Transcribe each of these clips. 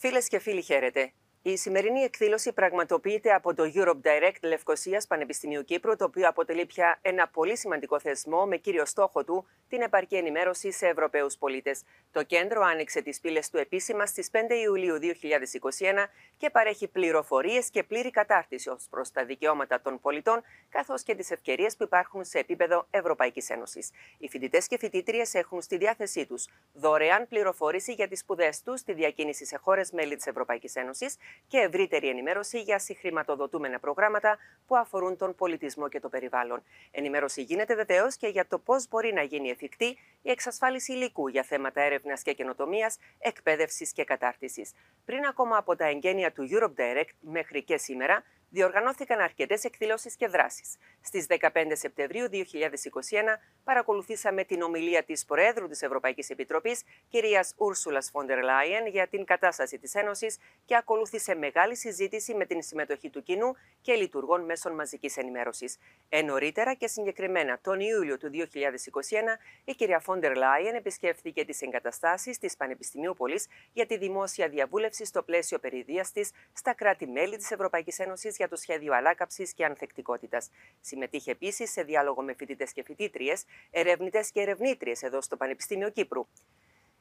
Φίλες και φίλοι, χαίρετε. Η σημερινή εκδήλωση πραγματοποιείται από το Europe Direct Λευκοσίας Πανεπιστημίου Κύπρου, το οποίο αποτελεί πια ένα πολύ σημαντικό θεσμό με κύριο στόχο του την επαρκή ενημέρωση σε Ευρωπαίους πολίτες. Το κέντρο άνοιξε τις πύλες του επίσημα στις 5 Ιουλίου 2021 και παρέχει πληροφορίες και πλήρη κατάρτιση ως προς τα δικαιώματα των πολιτών, καθώς και τις ευκαιρίες που υπάρχουν σε επίπεδο Ευρωπαϊκής Ένωσης. Οι φοιτητές και φοιτήτριε έχουν στη διάθεσή τους δωρεάν πληροφόρηση για τις σπουδές τους στη διακίνηση σε χώρες μέλη της Ευρωπαϊκής Ένωσης και ευρύτερη ενημέρωση για συγχρηματοδοτούμενα προγράμματα που αφορούν τον πολιτισμό και το περιβάλλον. Ενημέρωση γίνεται βεβαίως και για το πώς μπορεί να γίνει εφικτή η εξασφάλιση υλικού για θέματα έρευνας και καινοτομίας, εκπαίδευσης και κατάρτισης. Πριν ακόμα από τα εγγένεια του Europe Direct μέχρι και σήμερα, διοργανώθηκαν αρκετές εκδηλώσεις και δράσεις. Στις 15 Σεπτεμβρίου 2021 παρακολουθήσαμε την ομιλία της Προέδρου της Ευρωπαϊκής Επιτροπής, κυρίας Ούρσουλας Φόντερ Λάιεν, για την κατάσταση της Ένωσης και ακολούθησε μεγάλη συζήτηση με την συμμετοχή του κοινού και λειτουργών μέσων μαζικής ενημέρωσης. Ε, νωρίτερα και συγκεκριμένα τον Ιούλιο του 2021, η κυρία Φόντερ Λάιεν επισκέφθηκε τις εγκαταστάσεις της Πανεπιστημίου Πολή για τη δημόσια διαβούλευση στο πλαίσιο περιδία της στα κράτη-μέλη της Ευρωπαϊκής Ένωσης για το σχέδιο ανάκαψη και ανθεκτικότητας. Συμμετείχε επίσης σε διάλογο με φοιτητές και φοιτήτριες, ερευνητές και ερευνήτριες εδώ στο Πανεπιστήμιο Κύπρου.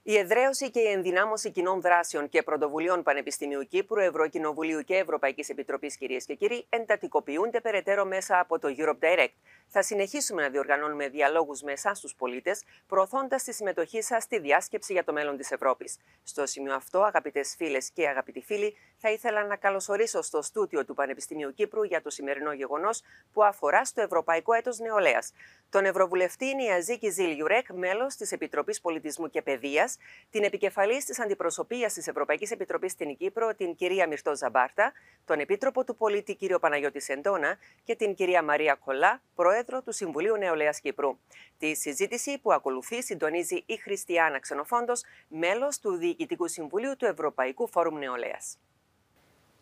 Η εδραίωση και η ενδυνάμωση κοινών δράσεων και πρωτοβουλίων Πανεπιστημίου Κύπρου, Ευρωκοινοβουλίου και Ευρωπαϊκής Επιτροπής, κυρίες και κύριοι, εντατικοποιούνται περαιτέρω μέσα από το Europe Direct. Θα συνεχίσουμε να διοργανώνουμε διαλόγους με εσάς, τους πολίτες, προωθώντας τη συμμετοχή σας στη διάσκεψη για το μέλλον της Ευρώπης. Στο σημείο αυτό, αγαπητές φίλες και αγαπητοί φίλοι, θα ήθελα να καλωσορίσω στο στούτιο του Πανεπιστημίου Κύπρου για το σημερινό γεγονός που αφορά στο Ευρωπαϊκό Έτος Νεολαίας. Τον Ευρωβουλευτή Νιαζίκη Ζιλιουρέκ, μέλος της Επιτροπής Πολιτισμού και Παιδείας, την επικεφαλής της Αντιπροσωπείας της Ευρωπαϊκής Επιτροπής στην Κύπρο, την κυρία Μυρτό Ζαμπάρτα, τον Επίτροπο του Πολίτη κύριο Παναγιώτη Σεντόνα και την κυρία Μαρία Κολά, Πρόεδρο του Συμβουλίου Νεολαίας Κύπρου. Τη συζήτηση που ακολουθεί συντονίζει η Χριστιανά Ξενοφόντος, μέλος του Διοικητικού Συμβουλίου του Ευρωπαϊκού Φόρουμ Νεολαίας.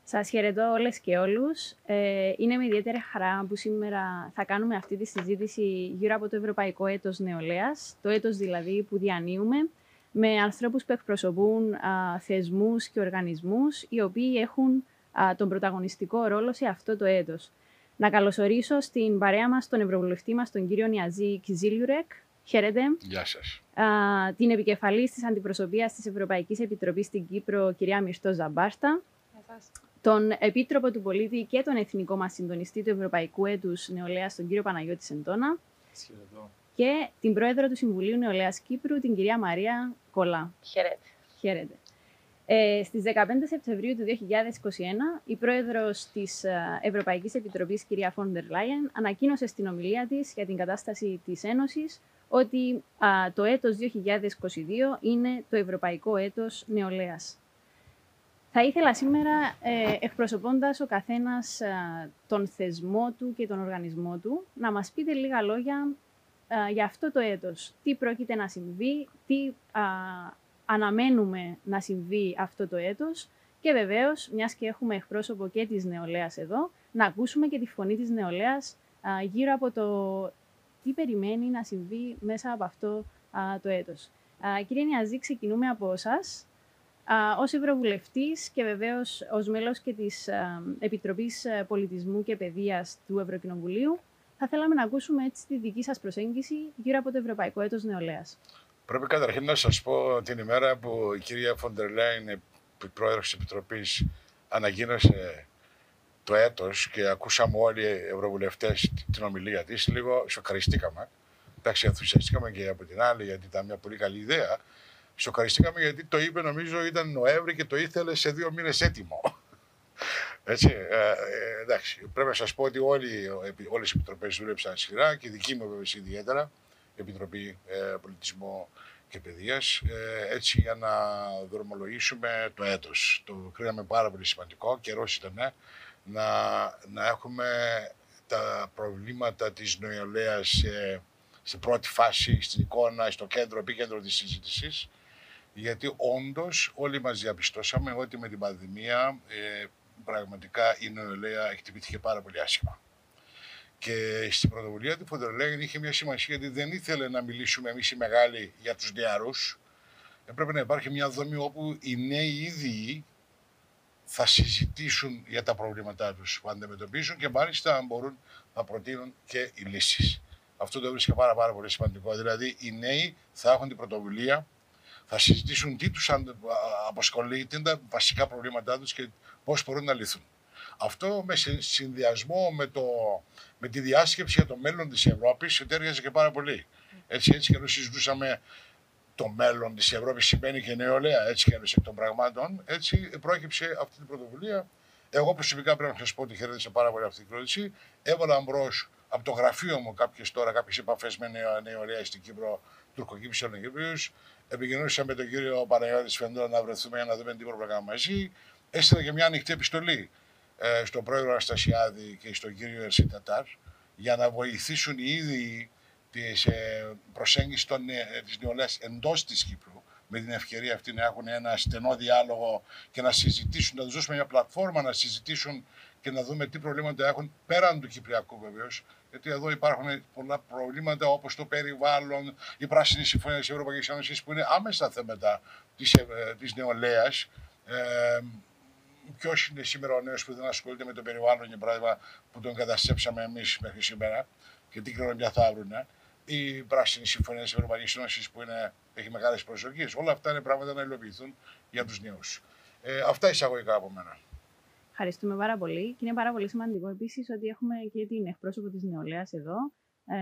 Σας χαιρετώ όλες και όλους. Ε, είναι με ιδιαίτερη χαρά που σήμερα θα κάνουμε αυτή τη συζήτηση γύρω από το Ευρωπαϊκό Έτος Νεολαίας, το έτος δηλαδή που διανύουμε, με ανθρώπους που εκπροσωπούν α, θεσμούς και οργανισμούς, οι οποίοι έχουν τον πρωταγωνιστικό ρόλο σε αυτό το έτος. Να καλωσορίσω στην παρέα μας τον Ευρωβουλευτή μας, τον κύριο Νιαζή Κιζίλιουρεκ. Χαίρετε. Γεια σας. την επικεφαλής της Αντιπροσωπείας της Ευρωπαϊκής Επιτροπής στην Κύπρο, κυρία Μυρστό Ζαμπάρτα. Τον Επίτροπο του Πολίτη και τον Εθνικό μας Συντονιστή του Ευρωπαϊκού Έτους Νεολαίας, τον κύριο Παναγιώτη Σεντόνα. Και την Πρόεδρο του Συμβουλίου Νεολαίας Κύπρου, την κυρία Μαρία Κολά. Χαίρετε. Χαίρετε. Ε, στις 15 Σεπτεμβρίου του 2021, η πρόεδρος της ε, Ευρωπαϊκής Επιτροπής, κυρία Φόντερ Λάιεν, ανακοίνωσε στην ομιλία της για την κατάσταση της Ένωσης ότι το έτος 2022 είναι το Ευρωπαϊκό Έτος Νεολαίας. Θα ήθελα σήμερα, ε, εκπροσωπώντας ο καθένας τον θεσμό του και τον οργανισμό του, να μας πείτε λίγα λόγια για αυτό το έτος. Τι πρόκειται να συμβεί, τι αναμένουμε να συμβεί αυτό το έτος και βεβαίως, μιας και έχουμε εκπρόσωπο και της νεολαίας εδώ, να ακούσουμε και τη φωνή της νεολαίας γύρω από το τι περιμένει να συμβεί μέσα από αυτό το έτος. Κύριε Νιαζή, ξεκινούμε από εσάς. Ως Ευρωβουλευτής και βεβαίως ως μέλος και της Επιτροπής Πολιτισμού και Παιδείας του Ευρωκοινοβουλίου, θα θέλαμε να ακούσουμε έτσι τη δική σας προσέγγιση γύρω από το Ευρωπαϊκό Έτος Νεολαίας. Πρέπει καταρχήν να σας πω την ημέρα που η κυρία Φοντερ Λέιν, πρόεδρος της Επιτροπής, ανακοίνωσε το έτος και ακούσαμε όλοι οι ευρωβουλευτές την ομιλία της, λίγο σοκαριστήκαμε. Εντάξει, ενθουσιαστήκαμε και από την άλλη γιατί ήταν μια πολύ καλή ιδέα. Σοκαριστήκαμε γιατί το είπε νομίζω ήταν Νοέμβρη και το ήθελε σε δύο μήνες έτοιμο. Έτσι, ε, ε, εντάξει, πρέπει να σας πω ότι όλοι, όλες οι επιτροπές δούλεψαν σειρά και η δική μου βέβαια ιδιαίτερα. Επιτροπή ε, Πολιτισμού και Παιδείας, ε, έτσι για να δρομολογήσουμε το έτος. Το κρίναμε πάρα πολύ σημαντικό, καιρός ήταν ε, να, να έχουμε τα προβλήματα της νεολαίας σε, σε πρώτη φάση, στην εικόνα, στο κέντρο, επίκεντρο της συζήτησης, γιατί όντως όλοι μας διαπιστώσαμε ότι με την πανδημία ε, πραγματικά η νεολαία εκτυπήθηκε πάρα πολύ άσχημα. Και στην πρωτοβουλία του Φοντερ είχε μια σημασία γιατί δεν ήθελε να μιλήσουμε εμείς οι μεγάλοι για τους νεαρούς. Έπρεπε να υπάρχει μια δομή όπου οι νέοι ίδιοι θα συζητήσουν για τα προβλήματά τους που αντιμετωπίζουν και μάλιστα μπορούν να προτείνουν και οι λύσεις. Αυτό το βρίσκω πάρα, πάρα πολύ σημαντικό. Δηλαδή οι νέοι θα έχουν την πρωτοβουλία, θα συζητήσουν τι τους απασχολεί, τι είναι τα βασικά προβλήματά τους και πώς μπορούν να λυθούν. Αυτό με συνδυασμό με, το, με τη διάσκεψη για το μέλλον της Ευρώπης ετέριαζε και πάρα πολύ. Έτσι, έτσι και ενώ συζητούσαμε το μέλλον της Ευρώπης σημαίνει και νεολαία, έτσι και εκ των πραγμάτων, έτσι πρόκειψε αυτή την πρωτοβουλία. Εγώ προσωπικά πρέπει να σας πω ότι χαιρέτησα πάρα πολύ αυτή την κρότηση. Έβαλα μπρος από το γραφείο μου κάποιες τώρα, κάποιες επαφές με νεολαία στην Κύπρο, τουρκοκύπρου Ελληνοκύπριου. Επικοινωνήσα με τον κύριο Παναγιώτης Φεντόρα να βρεθούμε για να δούμε τι μπορούμε να κάνουμε μαζί. Έστειλα και μια ανοιχτή επιστολή ε, στον πρόεδρο Αναστασιάδη και στον κύριο Ερσίταταρ για να βοηθήσουν οι ίδιοι τη ε, προσέγγιση των, ε, της νεολαίας εντός της Κύπρου με την ευκαιρία αυτή να έχουν ένα στενό διάλογο και να συζητήσουν, να τους δώσουμε μια πλατφόρμα να συζητήσουν και να δούμε τι προβλήματα έχουν πέραν του Κυπριακού βεβαίως. Γιατί εδώ υπάρχουν πολλά προβλήματα όπως το περιβάλλον, η πράσινη συμφωνία της Ευρωπαϊκής Ένωσης που είναι άμεσα θέματα της της ε, νεολαίας. Ε, Ποιος είναι σήμερα ο νέος που δεν ασχολείται με το περιβάλλον, για παράδειγμα, που τον καταστρέψαμε εμείς μέχρι σήμερα και τι κληρονομιά θα βρουν η πράσινη συμφωνία της Ευρωπαϊκής Ένωσης που είναι, έχει μεγάλες προσδοκίες. Όλα αυτά είναι πράγματα να υλοποιηθούν για τους νέους. Ε, αυτά εισαγωγικά από μένα. Ευχαριστούμε πάρα πολύ. Και είναι πάρα πολύ σημαντικό επίσης ότι έχουμε και την εκπρόσωπο της νεολαίας εδώ, ε,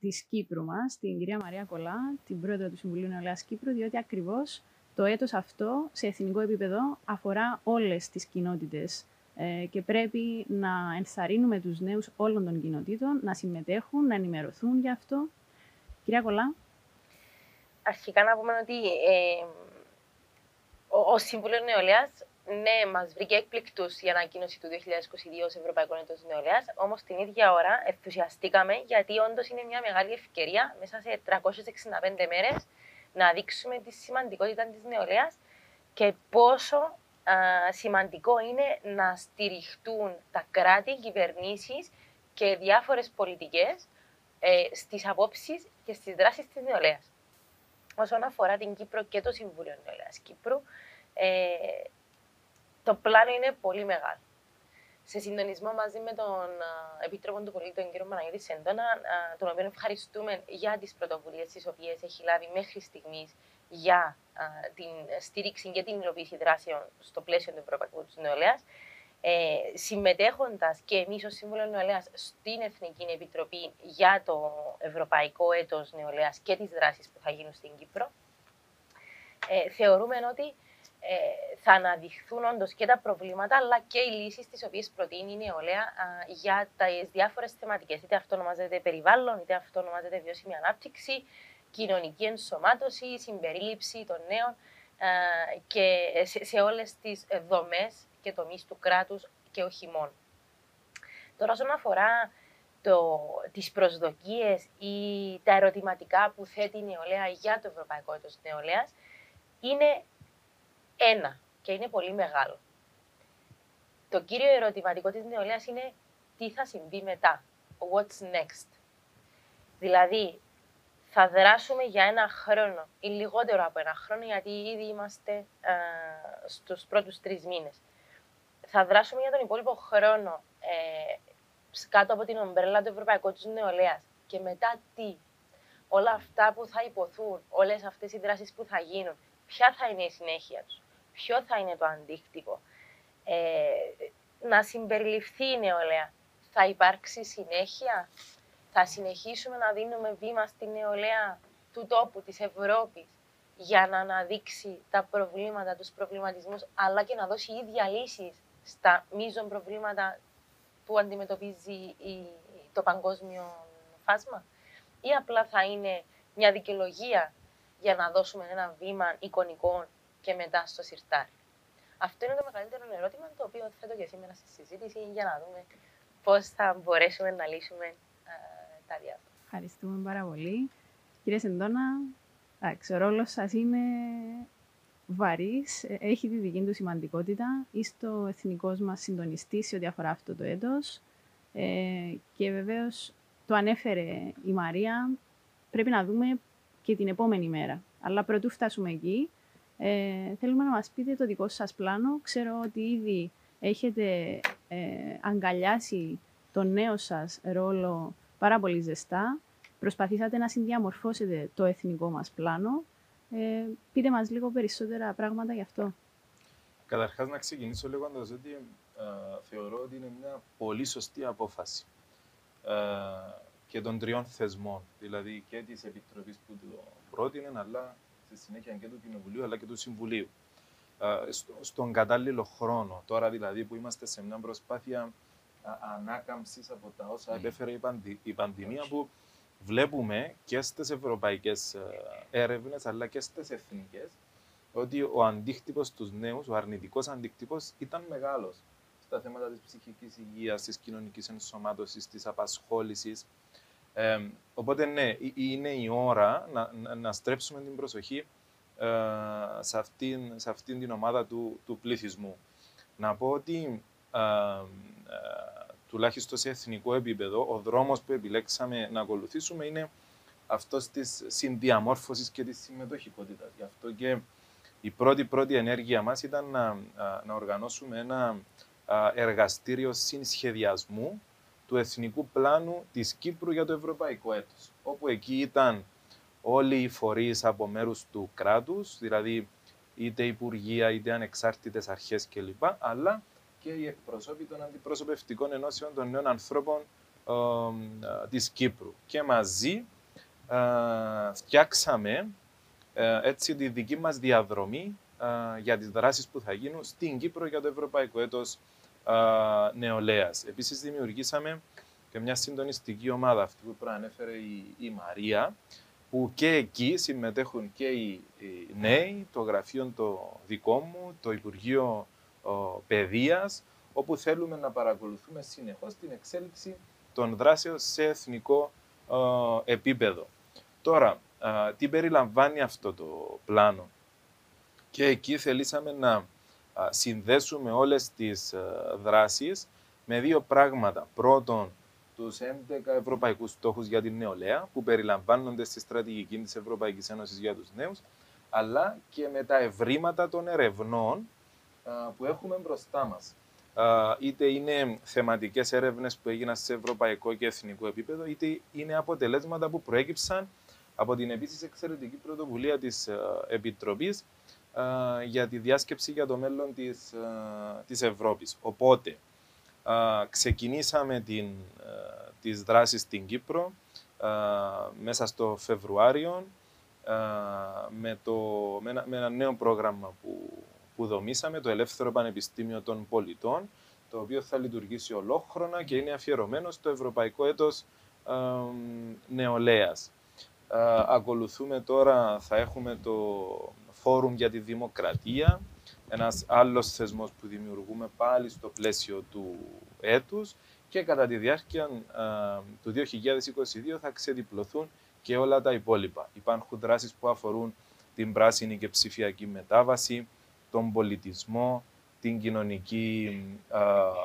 της Κύπρου μας, την κυρία Μαρία Κολά, την πρόεδρο του Συμβουλίου Νεολαίας Κύπρου, διότι ακριβώς το έτος αυτό σε εθνικό επίπεδο αφορά όλες τις κοινότητες ε, και πρέπει να ενθαρρύνουμε τους νέους όλων των κοινοτήτων να συμμετέχουν, να ενημερωθούν γι' αυτό. Κυρία Κολά. Αρχικά να πούμε ότι ε, ο, ο Σύμβουλο Νεολαίας ναι, μας βρήκε έκπληκτου η ανακοίνωση του 2022 ω Ευρωπαϊκό Έτο Νεολαίας. Όμως την ίδια ώρα ενθουσιαστήκαμε γιατί όντως είναι μια μεγάλη ευκαιρία μέσα σε 365 μέρες να δείξουμε τη σημαντικότητα της νεολαίας και πόσο σημαντικό είναι να στηριχτούν τα κράτη, οι κυβερνήσεις και διάφορες πολιτικές ε, στις απόψεις και στις δράσεις της νεολαίας. Όσον αφορά την Κύπρο και το Συμβούλιο Νεολαίας Κύπρου, ε, το πλάνο είναι πολύ μεγάλο. Σε συντονισμό μαζί με τον Επίτροπο του Πολίτη, τον κύριο Μαναγίδη Σεντόνα, τον οποίο ευχαριστούμε για τις πρωτοβουλίες τις οποίες έχει λάβει μέχρι στιγμής για την στήριξη και την υλοποίηση δράσεων στο πλαίσιο του Ευρωπαϊκού τη Νεολαίας. Ε, συμμετέχοντας και εμείς ως Σύμβουλο Νεολαίας στην Εθνική Επιτροπή για το Ευρωπαϊκό Έτος Νεολαίας και τις δράσεις που θα γίνουν στην Κύπρο, ε, θεωρούμε ότι ε, θα αναδειχθούν όντως και τα προβλήματα αλλά και οι λύσεις τις οποίες προτείνει η νεολαία α, για τις διάφορες θεματικές. Είτε αυτό ονομάζεται περιβάλλον, είτε αυτό ονομάζεται βιώσιμη ανάπτυξη, κοινωνική ενσωμάτωση, συμπερίληψη των νέων και σε, σε όλες τις δομές και τομείς του κράτους και όχι μόνο. Τώρα, όσον αφορά το, τις προσδοκίες ή τα ερωτηματικά που θέτει η νεολαία για το Ευρωπαϊκό Έτος Νεολαίας, είναι ένα και είναι πολύ μεγάλο. Το κύριο ερωτηματικό της νεολαίας είναι τι θα συμβεί μετά, what's next; Δηλαδή, θα δράσουμε για ένα χρόνο ή λιγότερο από ένα χρόνο, γιατί ήδη είμαστε ε, στους πρώτους τρεις μήνες. Θα δράσουμε για τον υπόλοιπο χρόνο ε, κάτω από την ομπρέλα του Ευρωπαϊκού της Νεολαίας. Και μετά τι, όλα αυτά που θα υποθούν, όλες αυτές οι δράσεις που θα γίνουν, ποια θα είναι η συνέχεια τους, ποιο θα είναι το αντίκτυπο. Ε, να συμπεριληφθεί η νεολαία. Θα υπάρξει συνέχεια, θα συνεχίσουμε να δίνουμε βήμα στη νεολαία του τόπου, της Ευρώπης, για να αναδείξει τα προβλήματα, τους προβληματισμούς, αλλά και να δώσει ίδια λύσεις στα μείζων προβλήματα που αντιμετωπίζει το παγκόσμιο φάσμα; Ή απλά θα είναι μια δικαιολογία για να δώσουμε ένα βήμα εικονικό και μετά στο σιρτάρι. Αυτό είναι το μεγαλύτερο ερώτημα το οποίο θέτω και σήμερα στη συζήτηση για να δούμε πώς θα μπορέσουμε να λύσουμε τα διάφορα. Ευχαριστούμε πάρα πολύ. Κύριε Σεντώνα, ο ρόλος σας είναι βαρύς, έχει τη δική του σημαντικότητα. Είστε ο εθνικός μας συντονιστής σε ό,τι αφορά αυτό το έτος. Ε, και βεβαίως το ανέφερε η Μαρία, πρέπει να δούμε και την επόμενη μέρα. Αλλά πρωτού φτάσουμε εκεί, Ε, θέλουμε να μας πείτε το δικό σας πλάνο. Ξέρω ότι ήδη έχετε ε, αγκαλιάσει το νέο σας ρόλο πάρα πολύ ζεστά. Προσπαθήσατε να συνδιαμορφώσετε το εθνικό μας πλάνο. Ε, πείτε μας λίγο περισσότερα πράγματα γι' αυτό. Καταρχάς να ξεκινήσω λέγοντας ότι ε, θεωρώ ότι είναι μια πολύ σωστή απόφαση ε, και των τριών θεσμών, δηλαδή και της Επιτροπής που το πρότεινε, αλλά στη συνέχεια και του Κοινοβουλίου αλλά και του Συμβουλίου. Ε, στον κατάλληλο χρόνο, τώρα δηλαδή που είμαστε σε μια προσπάθεια ανάκαμψης από τα όσα ναι. επέφερε η, πανδη, η πανδημία που βλέπουμε και στις ευρωπαϊκές έρευνες αλλά και στις εθνικές ότι ο αντίκτυπος στους νέους, ο αρνητικός αντίκτυπος ήταν μεγάλος στα θέματα της ψυχικής υγείας, της κοινωνικής ενσωμάτωσης, της απασχόλησης. Ε, οπότε ναι, είναι η ώρα να, να, στρέψουμε την προσοχή ε, σε, αυτήν, σε αυτήν την ομάδα του, του πληθυσμού. Να πω ότι ε, ε, τουλάχιστον σε εθνικό επίπεδο, ο δρόμος που επιλέξαμε να ακολουθήσουμε είναι αυτός της συνδιαμόρφωσης και της συμμετοχικότητας. Γι' αυτό και η πρώτη πρώτη ενέργεια μας ήταν να, να οργανώσουμε ένα εργαστήριο συνσχεδιασμού του Εθνικού Πλάνου της Κύπρου για το Ευρωπαϊκό έτος, όπου εκεί ήταν όλοι οι φορείς από μέρους του κράτους, δηλαδή είτε υπουργεία, είτε ανεξάρτητες αρχές κλπ, αλλά και οι εκπροσώποι των αντιπροσωπευτικών ενώσεων των νέων ανθρώπων ε, της Κύπρου. Και μαζί ε, φτιάξαμε ε, έτσι τη δική μας διαδρομή για τις δράσεις που θα γίνουν στην Κύπρο για το Ευρωπαϊκό Έτος Νεολαίας. Επίσης δημιουργήσαμε και μια συντονιστική ομάδα αυτή που προανέφερε η, η Μαρία, που και εκεί συμμετέχουν και οι, νέοι, το γραφείο το δικό μου, το Υπουργείο ο, Παιδείας, όπου θέλουμε να παρακολουθούμε συνεχώς την εξέλιξη των δράσεων σε εθνικό επίπεδο. Τώρα, τι περιλαμβάνει αυτό το πλάνο; Και εκεί θελήσαμε να συνδέσουμε όλες τις δράσεις με δύο πράγματα. Πρώτον, τους 11 ευρωπαϊκούς στόχους για την νεολαία που περιλαμβάνονται στη στρατηγική της Ευρωπαϊκής Ένωσης για τους νέους, αλλά και με τα ευρήματα των ερευνών που έχουμε μπροστά μας. Είτε είναι θεματικές έρευνες που έγιναν σε ευρωπαϊκό και εθνικό επίπεδο, είτε είναι αποτελέσματα που προέκυψαν από την επίσης εξαιρετική πρωτοβουλία της Επιτροπής για τη διάσκεψη για το μέλλον της, της Ευρώπης. Οπότε, ξεκινήσαμε την, τις δράσεις στην Κύπρο μέσα στο Φεβρουάριο με, το, με, ένα, με ένα νέο πρόγραμμα που, που δομήσαμε, το Ελεύθερο Πανεπιστήμιο των Πολιτών, το οποίο θα λειτουργήσει ολόχρονα και είναι αφιερωμένο στο Ευρωπαϊκό Έτος Νεολαίας. Ακολουθούμε τώρα, θα έχουμε το Φόρουμ για τη Δημοκρατία, ένας άλλος θεσμός που δημιουργούμε πάλι στο πλαίσιο του έτους και κατά τη διάρκεια του 2022 θα ξεδιπλωθούν και όλα τα υπόλοιπα. Υπάρχουν δράσεις που αφορούν την πράσινη και ψηφιακή μετάβαση, τον πολιτισμό, την κοινωνική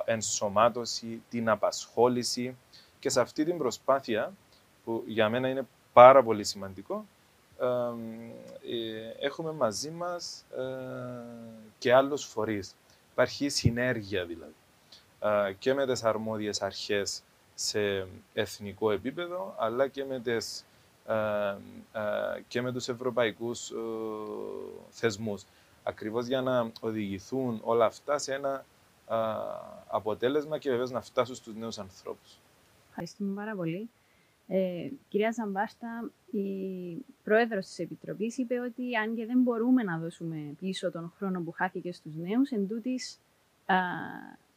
ενσωμάτωση, την απασχόληση και σε αυτή την προσπάθεια που για μένα είναι πάρα πολύ σημαντικό ε, έχουμε μαζί μας ε, και άλλους φορείς. Υπάρχει συνέργεια δηλαδή και με τις αρμόδιες αρχές σε εθνικό επίπεδο, αλλά και με, τις, και με τους ευρωπαϊκούς θεσμούς. Ακριβώς για να οδηγηθούν όλα αυτά σε ένα αποτέλεσμα και βεβαίως να φτάσουν στους νέους ανθρώπους. Ευχαριστούμε πάρα πολύ. Ε, κυρία Ζαμπάστα, η πρόεδρος της Επιτροπής είπε ότι αν και δεν μπορούμε να δώσουμε πίσω τον χρόνο που χάθηκε στους νέους, εν τούτης, α,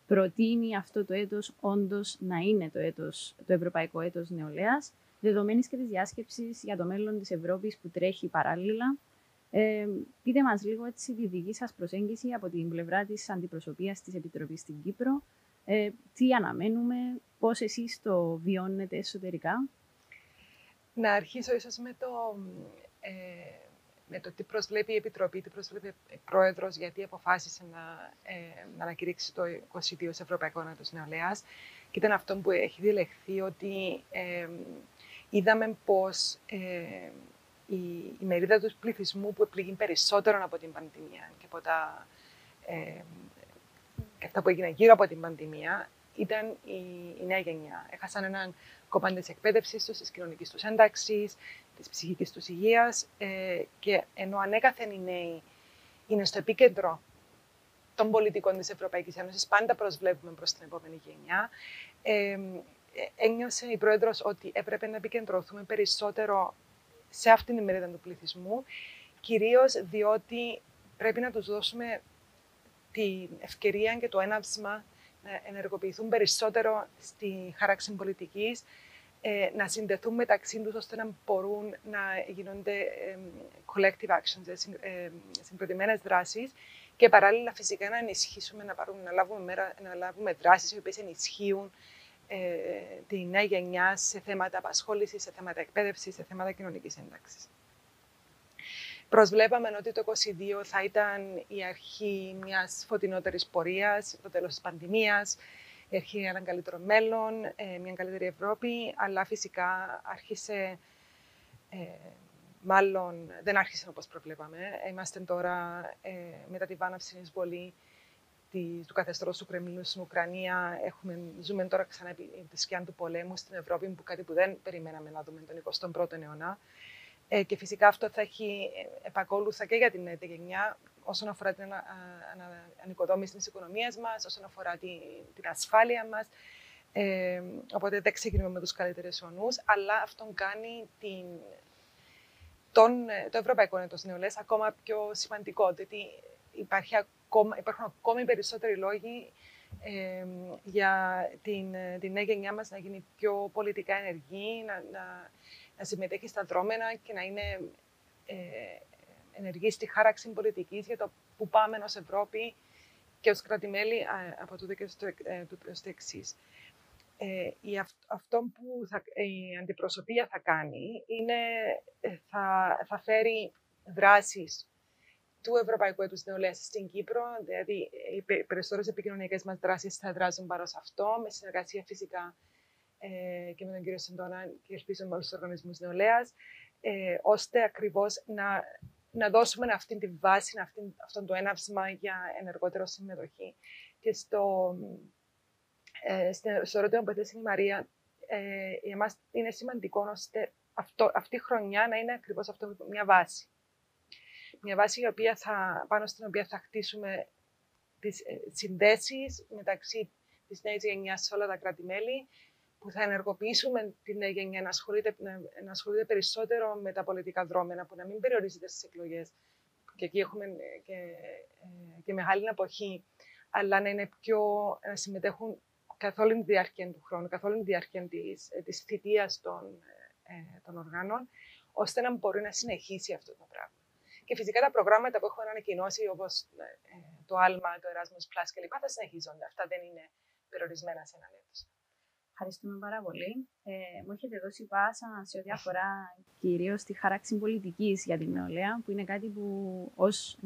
προτείνει αυτό το έτος όντως να είναι το, έτος, το Ευρωπαϊκό Έτος Νεολαίας, δεδομένης και της διάσκεψης για το μέλλον της Ευρώπης που τρέχει παράλληλα. Ε, πείτε μας λίγο έτσι τη δική σας προσέγγιση από την πλευρά της αντιπροσωπείας της Επιτροπής στην Κύπρο. Ε, τι αναμένουμε, πώς εσείς το βιώνετε εσωτερικά; Να αρχίσω ίσως με το, ε, με το τι προσβλέπει η Επιτροπή, τι προσβλέπει ο Πρόεδρος, γιατί αποφάσισε να, ε, να ανακηρύξει το 22 σε Ευρωπαϊκό Έτος Νεολαίας. Και ήταν αυτό που έχει διελεχθεί ότι ε, είδαμε πως ε, η, η μερίδα του πληθυσμού που επλήγει περισσότερο από την πανδημία και από τα, ε, αυτά που έγιναν γύρω από την πανδημία ήταν η, η νέα γενιά. Έχασαν έναν κομμάτι της εκπαίδευση τους, της κοινωνικής τους ένταξης, της ψυχικής τους υγείας. Ε, και ενώ ανέκαθεν οι νέοι είναι στο επίκεντρο των πολιτικών της Ευρωπαϊκής Ένωσης, πάντα προσβλέπουμε προς την επόμενη γενιά. Ε, ένιωσε η Πρόεδρος ότι έπρεπε να επικεντρωθούμε περισσότερο σε αυτήν την μερίδα του πληθυσμού, κυρίως διότι πρέπει να τους δώσουμε την ευκαιρία και το έναυσμα να ενεργοποιηθούν περισσότερο στη χάραξη πολιτικής, ε, να συνδεθούν μεταξύ τους ώστε να μπορούν να γίνονται ε, collective actions, ε, συγκροτημένες δράσεις και παράλληλα φυσικά να ενισχύσουμε, να, πάρουμε, να, λάβουμε, μέρα, να λάβουμε δράσεις οι οποίες ενισχύουν ε, τη νέα γενιά σε θέματα απασχόλησης, σε θέματα εκπαίδευσης, σε θέματα κοινωνικής ένταξης. Προσβλέπαμε ότι το 2022 θα ήταν η αρχή μιας φωτεινότερης πορείας, το τέλος της πανδημίας, η αρχή για έναν καλύτερο μέλλον, ε, μια καλύτερη Ευρώπη, αλλά φυσικά άρχισε, ε, μάλλον δεν άρχισε όπως προβλέπαμε. Είμαστε τώρα ε, μετά τη βάναυση στην εισβολή του καθεστώτος του Κρεμλίνου στην Ουκρανία. Έχουμε, ζούμε τώρα ξανά τη σκιά του πολέμου στην Ευρώπη, που κάτι που δεν περιμέναμε να δούμε τον 21ο αιώνα. Ε, και φυσικά αυτό θα έχει επακόλουθα και για την νέα γενιά όσον αφορά την ανοικοδόμηση της οικονομίας μας, όσον αφορά την, την ασφάλεια μας. Ε, οπότε δεν ξεκινούμε με τους καλύτερους ονούς, αλλά αυτό κάνει την, τον, το Ευρωπαϊκό Έτος Νεολαίας ακόμα πιο σημαντικό, διότι υπάρχει ακόμα, υπάρχουν ακόμη περισσότεροι λόγοι ε, για την, την νέα γενιά μας να γίνει πιο πολιτικά ενεργή, να, να, να συμμετέχει στα δρόμενα και να είναι ε, ενεργή στη χάραξη πολιτικής για το που πάμε ως Ευρώπη και ως κράτη-μέλη από το και στο, ε, εξής. Ε, αυτό που θα, η αντιπροσωπεία θα κάνει είναι ε, θα, θα φέρει δράσεις του Ευρωπαϊκού Έτους Νεολαίας στην Κύπρο. Δηλαδή, οι περισσότερες επικοινωνιακές μας δράσεις θα δράσουν πάνω σε αυτό, με συνεργασία φυσικά ε, και με τον κύριο Σεντόνα και ελπίζω με όλους τους οργανισμούς νεολαίας, ε, ώστε ακριβώς να, να δώσουμε αυτή τη βάση, αυτή, αυτό το έναυσμα για ενεργότερο συμμετοχή. Και στο, ε, στο ερώτημα που έθεσε η Μαρία, ε, για εμά είναι σημαντικό ώστε αυτό, αυτή η χρονιά να είναι ακριβώς αυτό μια βάση. Μια βάση η οποία θα, πάνω στην οποία θα χτίσουμε τις ε, συνδέσεις μεταξύ της νέας γενιάς σε όλα τα κράτη-μέλη, που θα ενεργοποιήσουμε την νέα γενιά να ασχολείται, να, ασχολείται περισσότερο με τα πολιτικά δρόμενα, που να μην περιορίζεται στις εκλογές. Και εκεί έχουμε ε, και, ε, και μεγάλη αποχή, αλλά να είναι πιο, να συμμετέχουν καθ' όλη τη διάρκεια του χρόνου, καθ' όλη τη διάρκεια της, της θητείας των, των οργάνων, ώστε να μπορεί να συνεχίσει αυτό το πράγμα. Και φυσικά τα προγράμματα που έχουμε ανακοινώσει, όπως ε, το Alma, το Erasmus Plus κλπ., θα συνεχίζονται. Αυτά δεν είναι περιορισμένα σε έναν έτο. Ευχαριστούμε πάρα πολύ. Ε, μου έχετε δώσει πάσα σε ό,τι αφορά κυρίως τη χάραξη πολιτικής για την νεολαία, που είναι κάτι που ως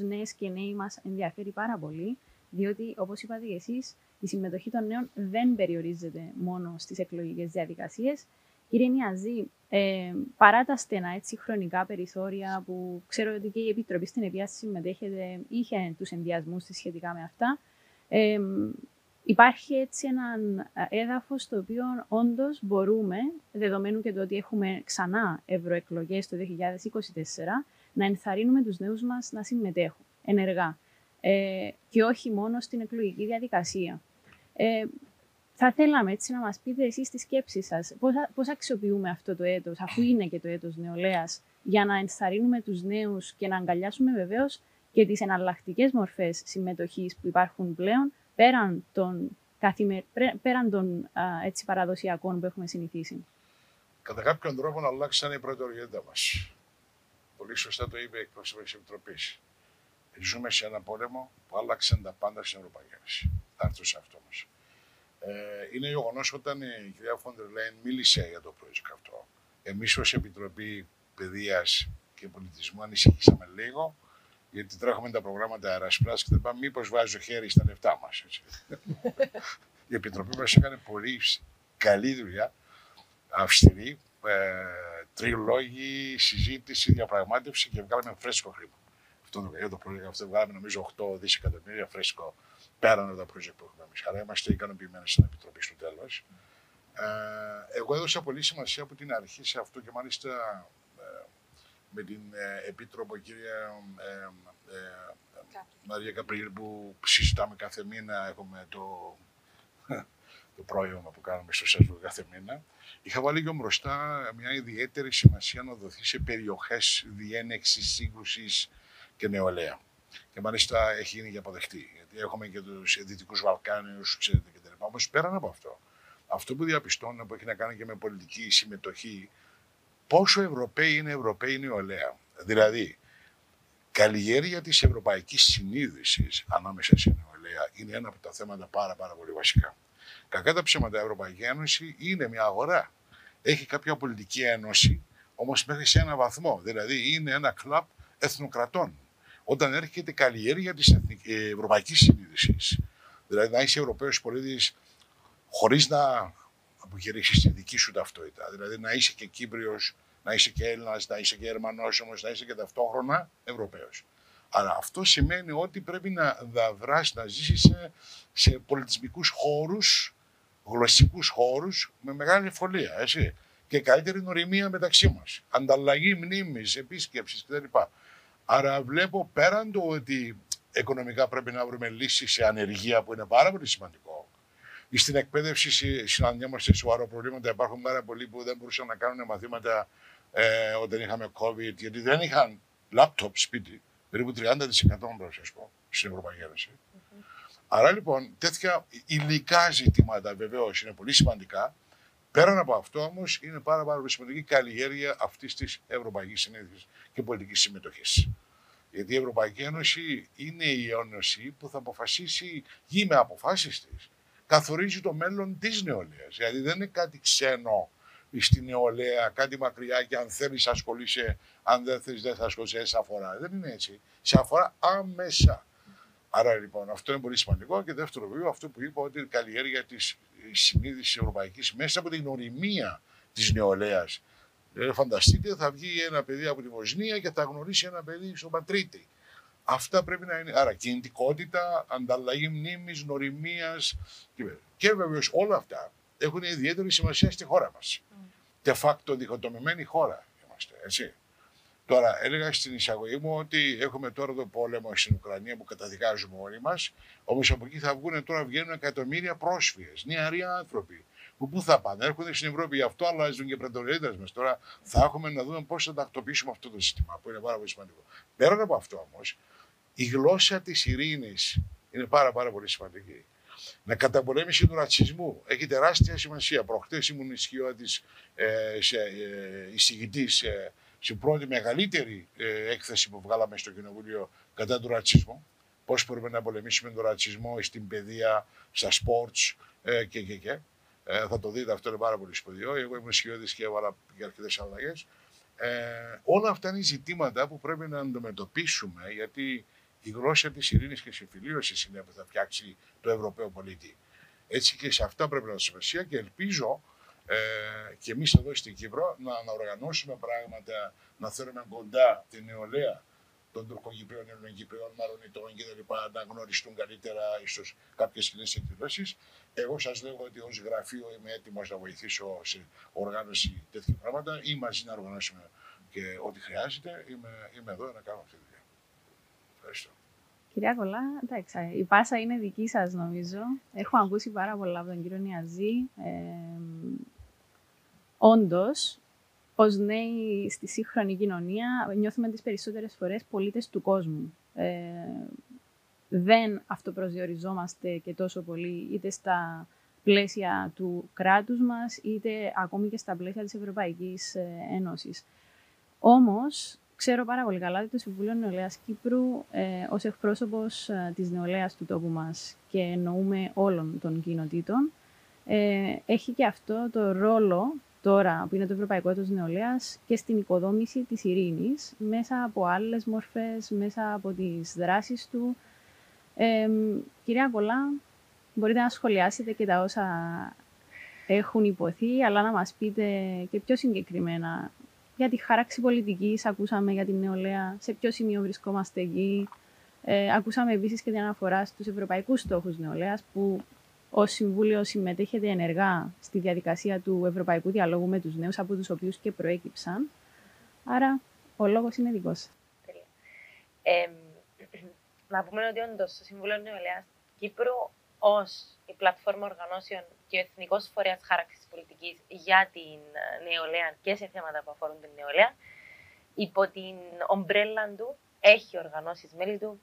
νέες και νέοι μας ενδιαφέρει πάρα πολύ, διότι όπως είπατε και εσείς, η συμμετοχή των νέων δεν περιορίζεται μόνο στις εκλογικές διαδικασίες, Κύριε Νιαζή, ε, παρά τα στενά έτσι, χρονικά περιθώρια που ξέρω ότι και η Επιτροπή στην οποία συμμετέχετε είχε τους ενδιασμούς της σχετικά με αυτά, ε, υπάρχει έτσι ένα έδαφος στο οποίο όντως μπορούμε, δεδομένου και το ότι έχουμε ξανά ευρωεκλογές το 2024, να ενθαρρύνουμε τους νέους μας να συμμετέχουν ενεργά ε, και όχι μόνο στην εκλογική διαδικασία. Ε, θα θέλαμε έτσι να μας πείτε εσείς τη σκέψη σας. Πώς, πώς αξιοποιούμε αυτό το έτος, αφού είναι και το έτος νεολαίας, για να ενθαρρύνουμε τους νέους και να αγκαλιάσουμε βεβαίως και τις εναλλακτικές μορφές συμμετοχής που υπάρχουν πλέον, πέραν των, καθημε... πέραν των έτσι, παραδοσιακών που έχουμε συνηθίσει. Κατά κάποιον τρόπο να αλλάξαν η προτεραιότητα μας. Πολύ σωστά το είπε η εκπρόσωπος της Επιτροπής. Ζούμε σε ένα πόλεμο που άλλαξαν τα πάντα στην Ευρωπαϊκή Ένωση. Θα έρθω σε αυτό όμως. Ε, είναι γεγονός όταν η κυρία Φόντερ Λέιν μίλησε για το project αυτό. Εμείς ως Επιτροπή Παιδείας και Πολιτισμού ανησυχήσαμε λίγο, γιατί τρέχουμε τα προγράμματα Erasmus και δεν πάμε μήπως βάζει το χέρι στα λεφτά μας. η Επιτροπή μας έκανε πολύ καλή δουλειά, αυστηρή, ε, τριλόγη, συζήτηση, διαπραγμάτευση και βγάλαμε φρέσκο χρήμα. Αυτό το, το project αυτό βγάλαμε νομίζω 8 δισεκατομμύρια φρέσκο πέραν από τα project που έχουμε εμείς. Άρα είμαστε ικανοποιημένοι στην Επιτροπή στο τέλος. Ε, εγώ έδωσα πολύ σημασία από την αρχή σε αυτό και μάλιστα ε, με την ε, Επίτροπο κυρία ε, ε, Μαρία Καπρίλ που συζητάμε κάθε μήνα, έχουμε το, το πρόγραμμα που κάνουμε στο ΣΕΣΒΟ κάθε μήνα. Είχα βάλει και μπροστά μια ιδιαίτερη σημασία να δοθεί σε περιοχές διένεξης, σύγκρουσης και νεολαία. Και μάλιστα έχει γίνει και αποδεκτή. Γιατί έχουμε και τους Δυτικούς Βαλκάνιους, ξέρετε κτλ. Όμως πέραν από αυτό, αυτό που διαπιστώνω που έχει να κάνει και με πολιτική συμμετοχή, πόσο Ευρωπαίοι είναι Ευρωπαίοι νεολαία. Δηλαδή, καλλιέργεια της ευρωπαϊκής συνείδησης ανάμεσα σε νεολαία είναι ένα από τα θέματα πάρα, πάρα πολύ βασικά. Κακά τα ψέματα, η Ευρωπαϊκή Ένωση είναι μια αγορά. Έχει κάποια πολιτική ένωση, όμως μέχρι σε ένα βαθμό. Δηλαδή, είναι ένα κλαμπ εθνοκρατών όταν έρχεται η καλλιέργεια της ε, ευρωπαϊκής συνείδησης. Δηλαδή να είσαι Ευρωπαίος πολίτης χωρίς να αποχαιρήσει τη δική σου ταυτότητα. Δηλαδή να είσαι και Κύπριος, να είσαι και Έλληνας, να είσαι και Γερμανό, όμω να είσαι και ταυτόχρονα Ευρωπαίος. Αλλά αυτό σημαίνει ότι πρέπει να δράσει, να ζήσεις σε, σε πολιτισμικούς χώρους, γλωσσικούς χώρους με μεγάλη ευκολία. Έτσι. Και καλύτερη νοημία μεταξύ μας. Ανταλλαγή μνήμης, επίσκεψης κτλ. Άρα βλέπω πέραν το ότι οικονομικά πρέπει να βρούμε λύσεις σε ανεργία που είναι πάρα πολύ σημαντικό. Στην εκπαίδευση συναντιόμαστε σε σοβαρό προβλήματα. Υπάρχουν πάρα πολλοί που δεν μπορούσαν να κάνουν μαθήματα ε, όταν είχαμε COVID, γιατί δεν είχαν λάπτοπ σπίτι. Περίπου 30% μπορώ να σας πω στην Ευρωπαϊκή Ένωση. Άρα λοιπόν τέτοια υλικά ζητήματα βεβαίως είναι πολύ σημαντικά. Πέραν από αυτό όμως είναι πάρα, πάρα πολύ σημαντική η καλλιέργεια αυτής της ευρωπαϊκής συνέδρια και πολιτικής συμμετοχής. Γιατί η Ευρωπαϊκή Ένωση είναι η ένωση που θα αποφασίσει γη με αποφάσεις της. Καθορίζει το μέλλον της νεολαίας. Δηλαδή δεν είναι κάτι ξένο στη νεολαία, κάτι μακριά και αν θέλεις ασχολείσαι, αν δεν θέλει δεν θα ασχολείσαι, σε αφορά. Δεν είναι έτσι. Σε αφορά άμεσα. Άρα λοιπόν αυτό είναι πολύ σημαντικό. Και δεύτερο βίντεο, αυτό που είπα ότι η καλλιέργεια της συνείδηση ευρωπαϊκής μέσα από την γνωριμία της νεολαίας ε, φανταστείτε, θα βγει ένα παιδί από τη Βοσνία και θα γνωρίσει ένα παιδί στο Πατρίτη. Αυτά πρέπει να είναι. Άρα, κινητικότητα, ανταλλαγή μνήμης, νοημία. Και, και βεβαίως όλα αυτά έχουν ιδιαίτερη σημασία στη χώρα μας. Mm. De facto, διχοτομημένη χώρα είμαστε, έτσι. Τώρα, έλεγα στην εισαγωγή μου ότι έχουμε τώρα το πόλεμο στην Ουκρανία που καταδικάζουμε όλοι μας. Όμως από εκεί θα βγουν τώρα βγαίνουν εκατομμύρια πρόσφυγες, νεαροί άνθρωποι που πού θα πάνε, έρχονται στην Ευρώπη, γι' αυτό αλλάζουν και προτεραιότητε μας. Τώρα θα έχουμε να δούμε πώς θα τακτοποιήσουμε αυτό το σύστημα, που είναι πάρα πολύ σημαντικό. Πέραν από αυτό όμως, η γλώσσα της ειρήνης είναι πάρα, πάρα πολύ σημαντική. Να καταπολέμηση του ρατσισμού έχει τεράστια σημασία. Προχτές ήμουν ισχυώτη ε, σε, ε, εισηγητής σε, σε πρώτη μεγαλύτερη ε, έκθεση που βγάλαμε στο Κοινοβούλιο κατά του ρατσισμού. Πώς μπορούμε να πολεμήσουμε τον ρατσισμό στην παιδεία, στα sport ε, και, και, και. Ε, θα το δείτε, αυτό είναι πάρα πολύ σπουδαίο. Εγώ είμαι σχεδόν και έβαλα για αρκετές αλλαγές. Ε, όλα αυτά είναι ζητήματα που πρέπει να αντιμετωπίσουμε γιατί η γλώσσα της ειρήνης και συμφιλίωσης είναι που θα φτιάξει το Ευρωπαίο πολίτη. Έτσι και σε αυτά πρέπει να δώσουμε σημασία και ελπίζω ε, και εμείς εδώ στην Κύπρο να, να οργανώσουμε πράγματα, να θέλουμε κοντά την νεολαία των Τουρκοκυπρίων, Ελληνοκυπρίων, Μαρονιτών κτλ. να γνωριστούν καλύτερα ίσως κάποιες κοινές εκδηλώσεις. Εγώ σας λέω ότι ως γραφείο είμαι έτοιμος να βοηθήσω σε οργάνωση τέτοια πράγματα ή μαζί να οργανώσουμε και ό,τι χρειάζεται. Είμαι, είμαι εδώ να κάνω αυτή τη δουλειά. Ευχαριστώ. Κυρία Κολά, εντάξει, η πάσα είναι δική σας νομίζω. Έχω ακούσει πάρα πολλά από τον κύριο Νιαζή. Ε, όντως, ως νέοι στη σύγχρονη κοινωνία νιώθουμε τις περισσότερες φορές πολίτες του κόσμου. Ε, δεν αυτοπροσδιοριζόμαστε και τόσο πολύ είτε στα πλαίσια του κράτους μας, είτε ακόμη και στα πλαίσια της Ευρωπαϊκής ε, Ένωσης. Όμως, ξέρω πάρα πολύ καλά ότι το Συμβούλιο Νεολαίας Κύπρου, ε, ως εκπρόσωπος ε, της νεολαίας του τόπου μας και εννοούμε όλων των κοινοτήτων, ε, έχει και αυτό το ρόλο τώρα που είναι το Ευρωπαϊκό Έτος Νεολαίας και στην οικοδόμηση της ειρήνης μέσα από άλλες μορφές, μέσα από τις δράσεις του. Ε, κυρία Κολά, μπορείτε να σχολιάσετε και τα όσα έχουν υποθεί, αλλά να μας πείτε και πιο συγκεκριμένα για τη χάραξη πολιτικής, ακούσαμε για την νεολαία, σε ποιο σημείο βρισκόμαστε εκεί. Ε, ακούσαμε επίσης και την αναφορά στους ευρωπαϊκούς στόχους νεολαίας, που ως Συμβούλιο συμμετέχετε ενεργά στη διαδικασία του Ευρωπαϊκού Διαλόγου με τους νέους, από τους οποίους και προέκυψαν. Άρα, ο λόγος είναι δικός ε, να πούμε ότι όντως το Συμβούλιο Νεολαίας Κύπρου ως η πλατφόρμα οργανώσεων και ο εθνικός φορέας χάραξης πολιτικής για την ε, νεολαία και σε θέματα που αφορούν την νεολαία, υπό την ομπρέλα του έχει οργανώσεις μέλη του,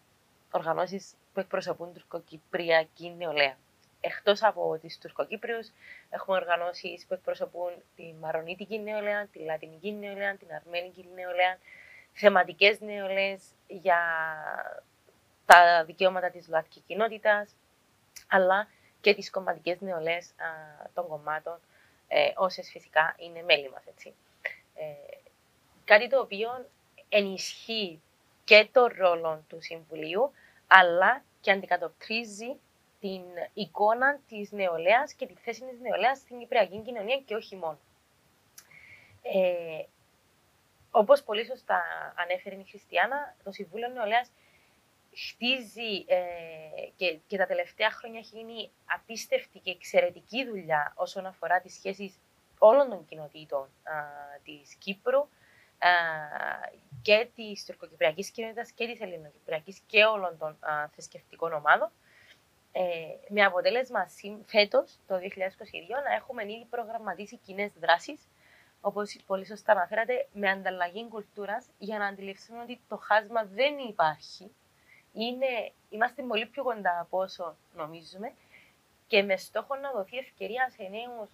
οργανώσεις που εκπροσωπούν τουρκοκυπριακή νεολαία. Εκτός από τις Τουρκοκύπριους, έχουμε οργανώσεις που εκπροσωπούν τη Μαρονίτικη νεολαία, τη Λατινική νεολαία, την Αρμένικη νεολαία, θεματικές νεολαίε για τα δικαιώματα της ΛΟΑΤΚΙ κοινότητας, αλλά και τις κομματικές νεολαίες των κομμάτων, ε, όσες φυσικά είναι μέλη μας. Έτσι. Ε, κάτι το οποίο ενισχύει και το ρόλο του Συμβουλίου, αλλά και αντικατοπτρίζει την εικόνα της νεολαίας και τη θέση της νεολαίας στην Κυπριακή κοινωνία και όχι μόνο. Ε, όπως πολύ σωστά ανέφερε η Χριστιανά, το Συμβούλιο Νεολαίας χτίζει ε, και, και τα τελευταία χρόνια έχει γίνει απίστευτη και εξαιρετική δουλειά όσον αφορά τις σχέσεις όλων των κοινοτήτων α, της Κύπρου α, και της τουρκοκυπριακής κοινότητας και της ελληνοκυπριακής και όλων των α, θρησκευτικών ομάδων. Ε, με αποτέλεσμα φέτος, το 2022, να έχουμε ήδη προγραμματίσει κοινές δράσεις όπως πολύ σωστά αναφέρατε, με ανταλλαγή κουλτούρας για να αντιληφθούν ότι το χάσμα δεν υπάρχει είναι, είμαστε πολύ πιο κοντά από όσο νομίζουμε και με στόχο να δοθεί ευκαιρία σε νέους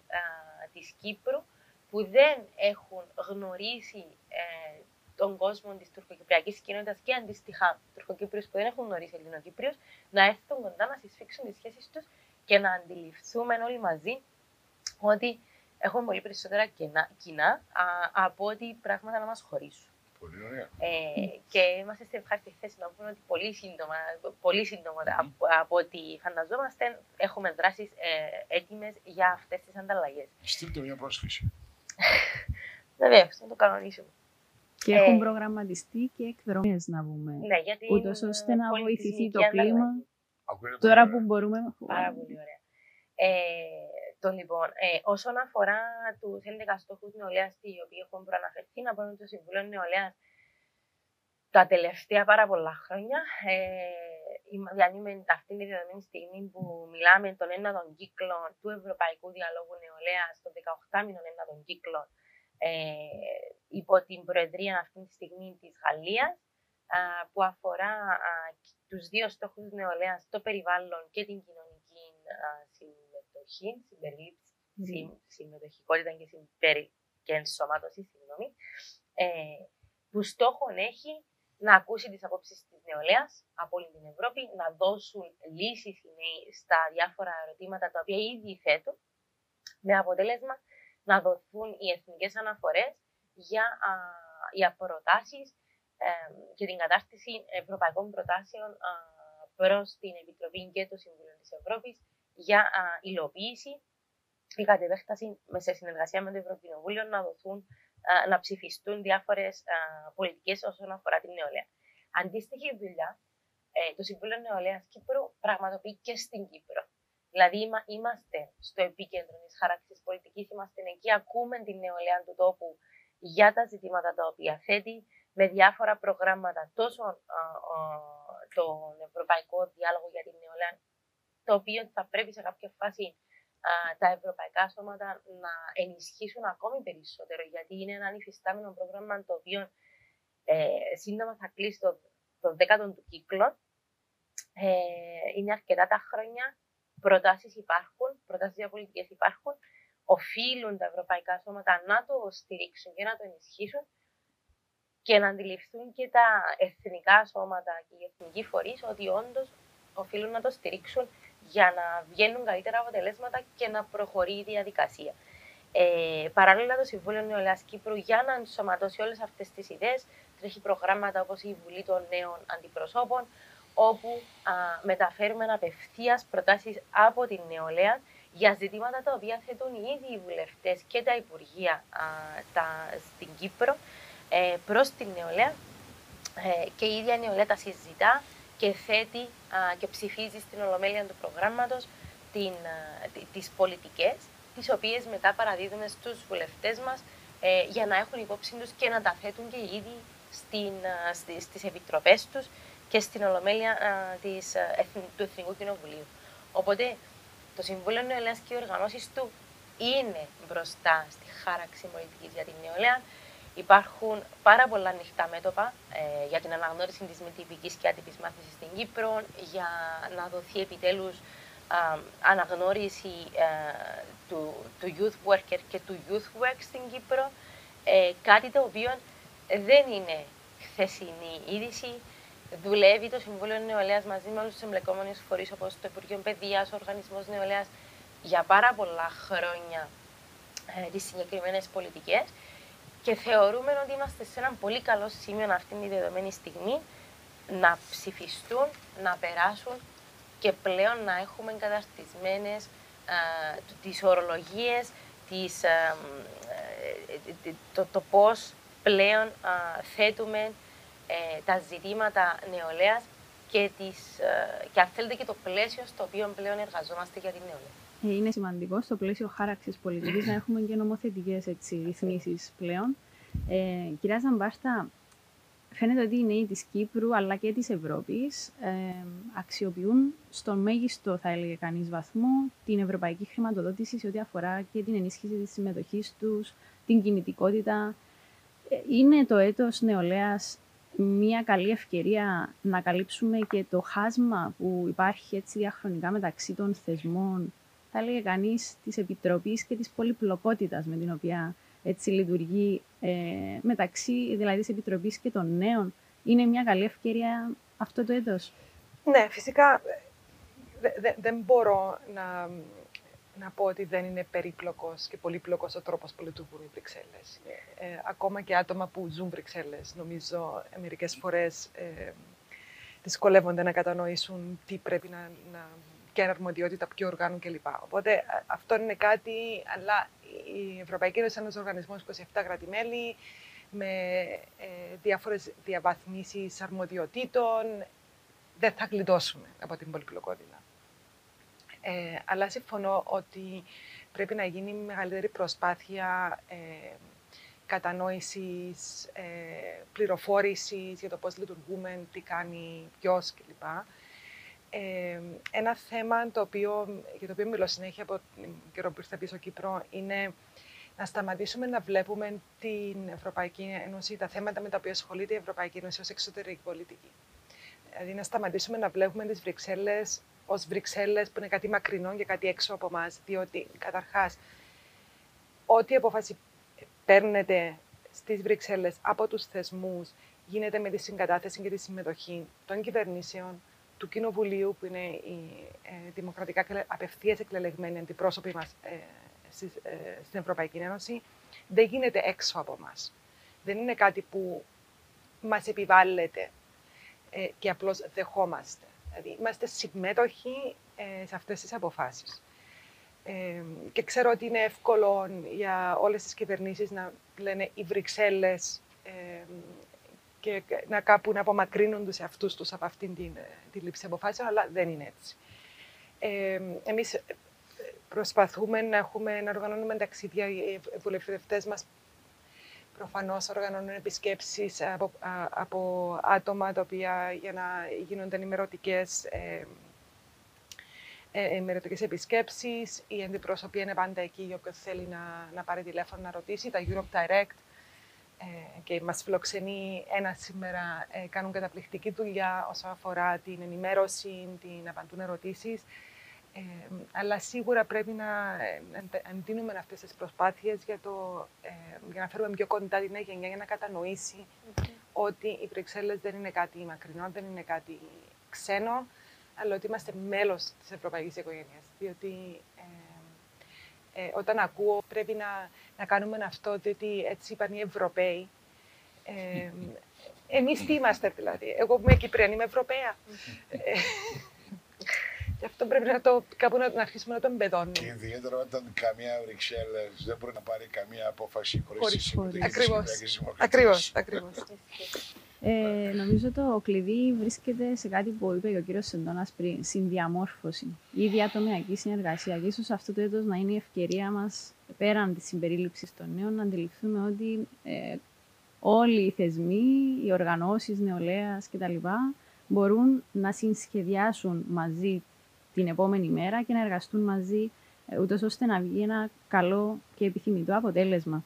της Κύπρου που δεν έχουν γνωρίσει ε, τον κόσμο της τουρκοκυπριακής κοινότητας και αντίστοιχα τουρκοκύπριους που δεν έχουν γνωρίσει Ελληνοκύπριους να έρθουν κοντά να συσφίξουν τις σχέσεις τους και να αντιληφθούμε όλοι μαζί ότι έχουμε πολύ περισσότερα κοινά, α, από ότι πράγματα να μας χωρίσουν. Πολύ ωραία. Ε, και είμαστε στην ευχάριστη θέση να πούμε ότι πολύ σύντομα, πολύ σύντομα από, από ό,τι φανταζόμαστε, έχουμε δράσεις ε, έτοιμες για αυτές τις ανταλλαγές. Στείλτε μια πρόσκληση. Βεβαίω, να το κανονίσουμε. Και έχουν ε, προγραμματιστεί και εκδρομές να πούμε. Ναι, γιατί. Ούτως ώστε να βοηθηθεί το κλίμα. Τώρα που μπορούμε. Πάρα πολύ ωραία. Ε, το λοιπόν, ε, όσον αφορά τους 11 στόχου νεολαίας, οι οποίοι έχουν προαναφερθεί, να πω ότι το Συμβούλιο Νεολαίας τα τελευταία πάρα πολλά χρόνια ε, διανύουμε αυτή τη δεδομένη στιγμή που μιλάμε τον ένα των κύκλων του Ευρωπαϊκού Διαλόγου Νεολαίας, των 18 μήνων ένα των κύκλων, ε, υπό την Προεδρία αυτή τη στιγμή της Γαλλίας, που αφορά α, τους δύο στόχους νεολαίας, το περιβάλλον και την κοινωνική συμμετοχή, συμπερίληψη, mm. συμμετοχικότητα και, συμπερι... και ενσωμάτωση, συγγνώμη, ε, που στόχο έχει να ακούσει τις απόψεις της νεολαίας από όλη την Ευρώπη, να δώσουν λύσεις στα διάφορα ερωτήματα τα οποία ήδη θέτουν, με αποτέλεσμα να δοθούν οι εθνικές αναφορές για, α, για προτάσεις ε, και την κατάρτιση ευρωπαϊκών προτάσεων α, προς την Επιτροπή και το Συμβούλιο της Ευρώπης για α, υλοποίηση ή κατ' επέκταση σε συνεργασία με το Ευρωκοινοβούλιο να δοθούν, α, να ψηφιστούν διάφορες πολιτικές όσον αφορά την νεολαία. Αντίστοιχη δουλειά ε, το Συμβούλιο Νεολαίας Κύπρου πραγματοποιεί και στην Κύπρο. Δηλαδή είμαστε στο επίκεντρο τη χάραξη πολιτικής, είμαστε εκεί, ακούμε την νεολαία του τόπου για τα ζητήματα τα οποία θέτει, με διάφορα προγράμματα, τόσο α, τον Ευρωπαϊκό Διάλογο για την Νεολαία, το οποίο θα πρέπει σε κάποια φάση α, τα ευρωπαϊκά σώματα να ενισχύσουν ακόμη περισσότερο, γιατί είναι ένα ανυφιστάμενο πρόγραμμα το οποίο ε, σύντομα θα κλείσει το, το δέκατο του κύκλο. Ε, είναι αρκετά τα χρόνια, προτάσεις υπάρχουν, προτάσεις για πολιτικές υπάρχουν, οφείλουν τα ευρωπαϊκά σώματα να το στηρίξουν και να το ενισχύσουν και να αντιληφθούν και τα εθνικά σώματα και οι εθνικοί φορείς ότι όντως οφείλουν να το στηρίξουν για να βγαίνουν καλύτερα αποτελέσματα και να προχωρεί η διαδικασία. Ε, παράλληλα, το Συμβούλιο Νεολαίας Κύπρου για να ενσωματώσει όλες αυτές τις ιδέες τρέχει προγράμματα όπως η Βουλή των Νέων Αντιπροσώπων, όπου α, μεταφέρουμε απευθείας προτάσεις από την νεολαία για ζητήματα τα οποία θέτουν οι ίδιοι οι βουλευτές και τα υπουργεία α, τα, στην Κύπρο ε, προς την νεολαία ε, και η ίδια νεολαία τα συζητά και θέτει και ψηφίζει στην ολομέλεια του προγράμματος την, τις πολιτικές, τις οποίες μετά παραδίδουμε στους βουλευτές μας ε, για να έχουν υπόψη τους και να τα θέτουν και οι ίδιοι στην, στις, στις επιτροπές τους και στην ολομέλεια της, του Εθνικού Κοινοβουλίου. Οπότε το Συμβούλιο Νεολαίας και οι οργανώσεις του είναι μπροστά στη χάραξη πολιτικής για την νεολαία. Υπάρχουν πάρα πολλά ανοιχτά μέτωπα ε, για την αναγνώριση της μη τυπικής και άτυπης μάθησης στην Κύπρο, για να δοθεί επιτέλους αναγνώριση ε, του, του youth worker και του youth work στην Κύπρο. Ε, κάτι το οποίο δεν είναι χθεσινή είδηση. Δουλεύει το Συμβούλιο Νεολαίας μαζί με όλους τους εμπλεκόμενους φορείς όπως το Υπουργείο Παιδείας, ο Οργανισμός Νεολαίας για πάρα πολλά χρόνια ε, τις συγκεκριμένες πολιτικές και θεωρούμε ότι είμαστε σε ένα πολύ καλό σημείο αυτή τη δεδομένη στιγμή να ψηφιστούν, να περάσουν και πλέον να έχουμε εγκαταστισμένε ε, τις ορολογίες, τις, ε, ε, το, το πώς πλέον θέτουμε τα ζητήματα νεολαίας και, τις, και αν θέλετε και το πλαίσιο στο οποίο πλέον εργαζόμαστε για την νεολαία. Είναι σημαντικός στο πλαίσιο χάραξης πολιτικής να έχουμε και νομοθετικές ρυθμίσεις πλέον. Ε, κυρία Ζαμπάστα, φαίνεται ότι οι νέοι της Κύπρου αλλά και της Ευρώπης ε, αξιοποιούν στον μέγιστο, θα έλεγε κανείς, βαθμό την ευρωπαϊκή χρηματοδότηση σε ό,τι αφορά και την ενίσχυση της συμμετοχής τους, την κινητικότητα. Ε, είναι το έτος νεολαίας μια καλή ευκαιρία να καλύψουμε και το χάσμα που υπάρχει έτσι διαχρονικά μεταξύ των θεσμών, θα έλεγε κανείς, της Επιτροπής και της πολυπλοκότητας με την οποία έτσι λειτουργεί ε, μεταξύ δηλαδή της Επιτροπής και των νέων. Είναι μια καλή ευκαιρία αυτό το έτος. Ναι, φυσικά δεν μπορώ να, να πω ότι δεν είναι περίπλοκος και πολύπλοκος ο τρόπος που λειτουργούν οι Βρυξέλλες. Ε, ακόμα και άτομα που ζουν Βρυξέλλες, νομίζω, μερικές φορές ε, δυσκολεύονται να κατανοήσουν τι πρέπει να, να και αρμοδιότητα ποιο οργάνων κλπ. Οπότε αυτό είναι κάτι, αλλά η Ευρωπαϊκή Ένωση είναι ένας οργανισμός 27 κράτη-μέλη με ε, διάφορες διαβαθμίσεις αρμοδιοτήτων. Δεν θα γλιτώσουμε από την πολυπλοκότητα. Ε, αλλά συμφωνώ ότι πρέπει να γίνει μεγαλύτερη προσπάθεια ε, κατανόησης, ε, πληροφόρησης για το πώς λειτουργούμε, τι κάνει ποιος κλπ ένα θέμα το οποίο, για το οποίο μιλώ συνέχεια από την καιρό που ήρθα πίσω Κύπρο είναι να σταματήσουμε να βλέπουμε την Ευρωπαϊκή Ένωση, τα θέματα με τα οποία ασχολείται η Ευρωπαϊκή Ένωση ως εξωτερική πολιτική. Δηλαδή να σταματήσουμε να βλέπουμε τις Βρυξέλλες ως Βρυξέλλες που είναι κάτι μακρινό και κάτι έξω από εμάς, διότι καταρχάς ό,τι απόφαση παίρνεται στις Βρυξέλλες από τους θεσμούς γίνεται με τη συγκατάθεση και τη συμμετοχή των κυβερνήσεων, του Κοινοβουλίου, που είναι οι ε, δημοκρατικά απευθείας εκλεγμένοι αντιπρόσωποι μας ε, ε, στην Ευρωπαϊκή Ένωση, δεν γίνεται έξω από εμά. Δεν είναι κάτι που μας επιβάλλεται ε, και απλώς δεχόμαστε. Δηλαδή, είμαστε συμμέτοχοι ε, σε αυτές τις αποφάσεις. Ε, και ξέρω ότι είναι εύκολο για όλες τις κυβερνήσεις να λένε οι Βρυξέλλες και να κάπου να απομακρύνουν τους εαυτούς τους από αυτήν την, ε, τη λήψη αποφάσεων, αλλά δεν είναι έτσι. Ε, εμείς ε, προσπαθούμε να, έχουμε, να οργανώνουμε ταξίδια, οι βουλευτές μας προφανώς οργανώνουν επισκέψεις από, από άτομα τα οποία για να γίνονται ενημερωτικές ε, ενημερωτικές επισκέψεις. Οι αντιπρόσωποι είναι πάντα εκεί, όποιος θέλει να, να πάρει τηλέφωνο να ρωτήσει. Τα Europe Direct ε, και μας φιλοξενεί ένα σήμερα, ε, κάνουν καταπληκτική δουλειά όσον αφορά την ενημέρωση, την απαντούν ερωτήσεις. Ε, αλλά σίγουρα πρέπει να εντείνουμε αυτές τις προσπάθειες για, το, ε, για να φέρουμε πιο κοντά την νέα γενιά για να κατανοήσει ότι οι Βρυξέλλες δεν είναι κάτι μακρινό, δεν είναι κάτι ξένο, αλλά ότι είμαστε μέλος της ευρωπαϊκής οικογένειας. Διότι ε, όταν ακούω πρέπει να, να κάνουμε αυτό, διότι έτσι είπαν οι Ευρωπαίοι. Ε, Εμείς τι είμαστε δηλαδή. Εγώ είμαι Κυπριανή, είμαι Ευρωπαία. Ε, Γι' αυτό πρέπει να το, κάπου να, να αρχίσουμε να το Και εμπεδώνουμε. ιδιαίτερα όταν καμία Βρυξέλλες δεν μπορεί να πάρει καμία απόφαση χωρίς τη Χωρίς- συμμετοχή της Ακριβώς. Κυπριακής Δημοκρατίας. Ακριβώς, ακριβώς. Ε, νομίζω το κλειδί βρίσκεται σε κάτι που είπε και ο κύριος Σεντώνας πριν, συνδιαμόρφωση ή διατομιακή συνεργασία. Και ίσως αυτό το έτος να είναι η ευκαιρία μας, πέραν της συμπερίληψης των νέων, να αντιληφθούμε ότι ε, όλοι οι θεσμοί, οι οργανώσεις νεολαίας κτλ. μπορούν να συνσχεδιάσουν μαζί την επόμενη μέρα και να εργαστούν μαζί, ε, ούτως ώστε να βγει ένα καλό και επιθυμητό αποτέλεσμα.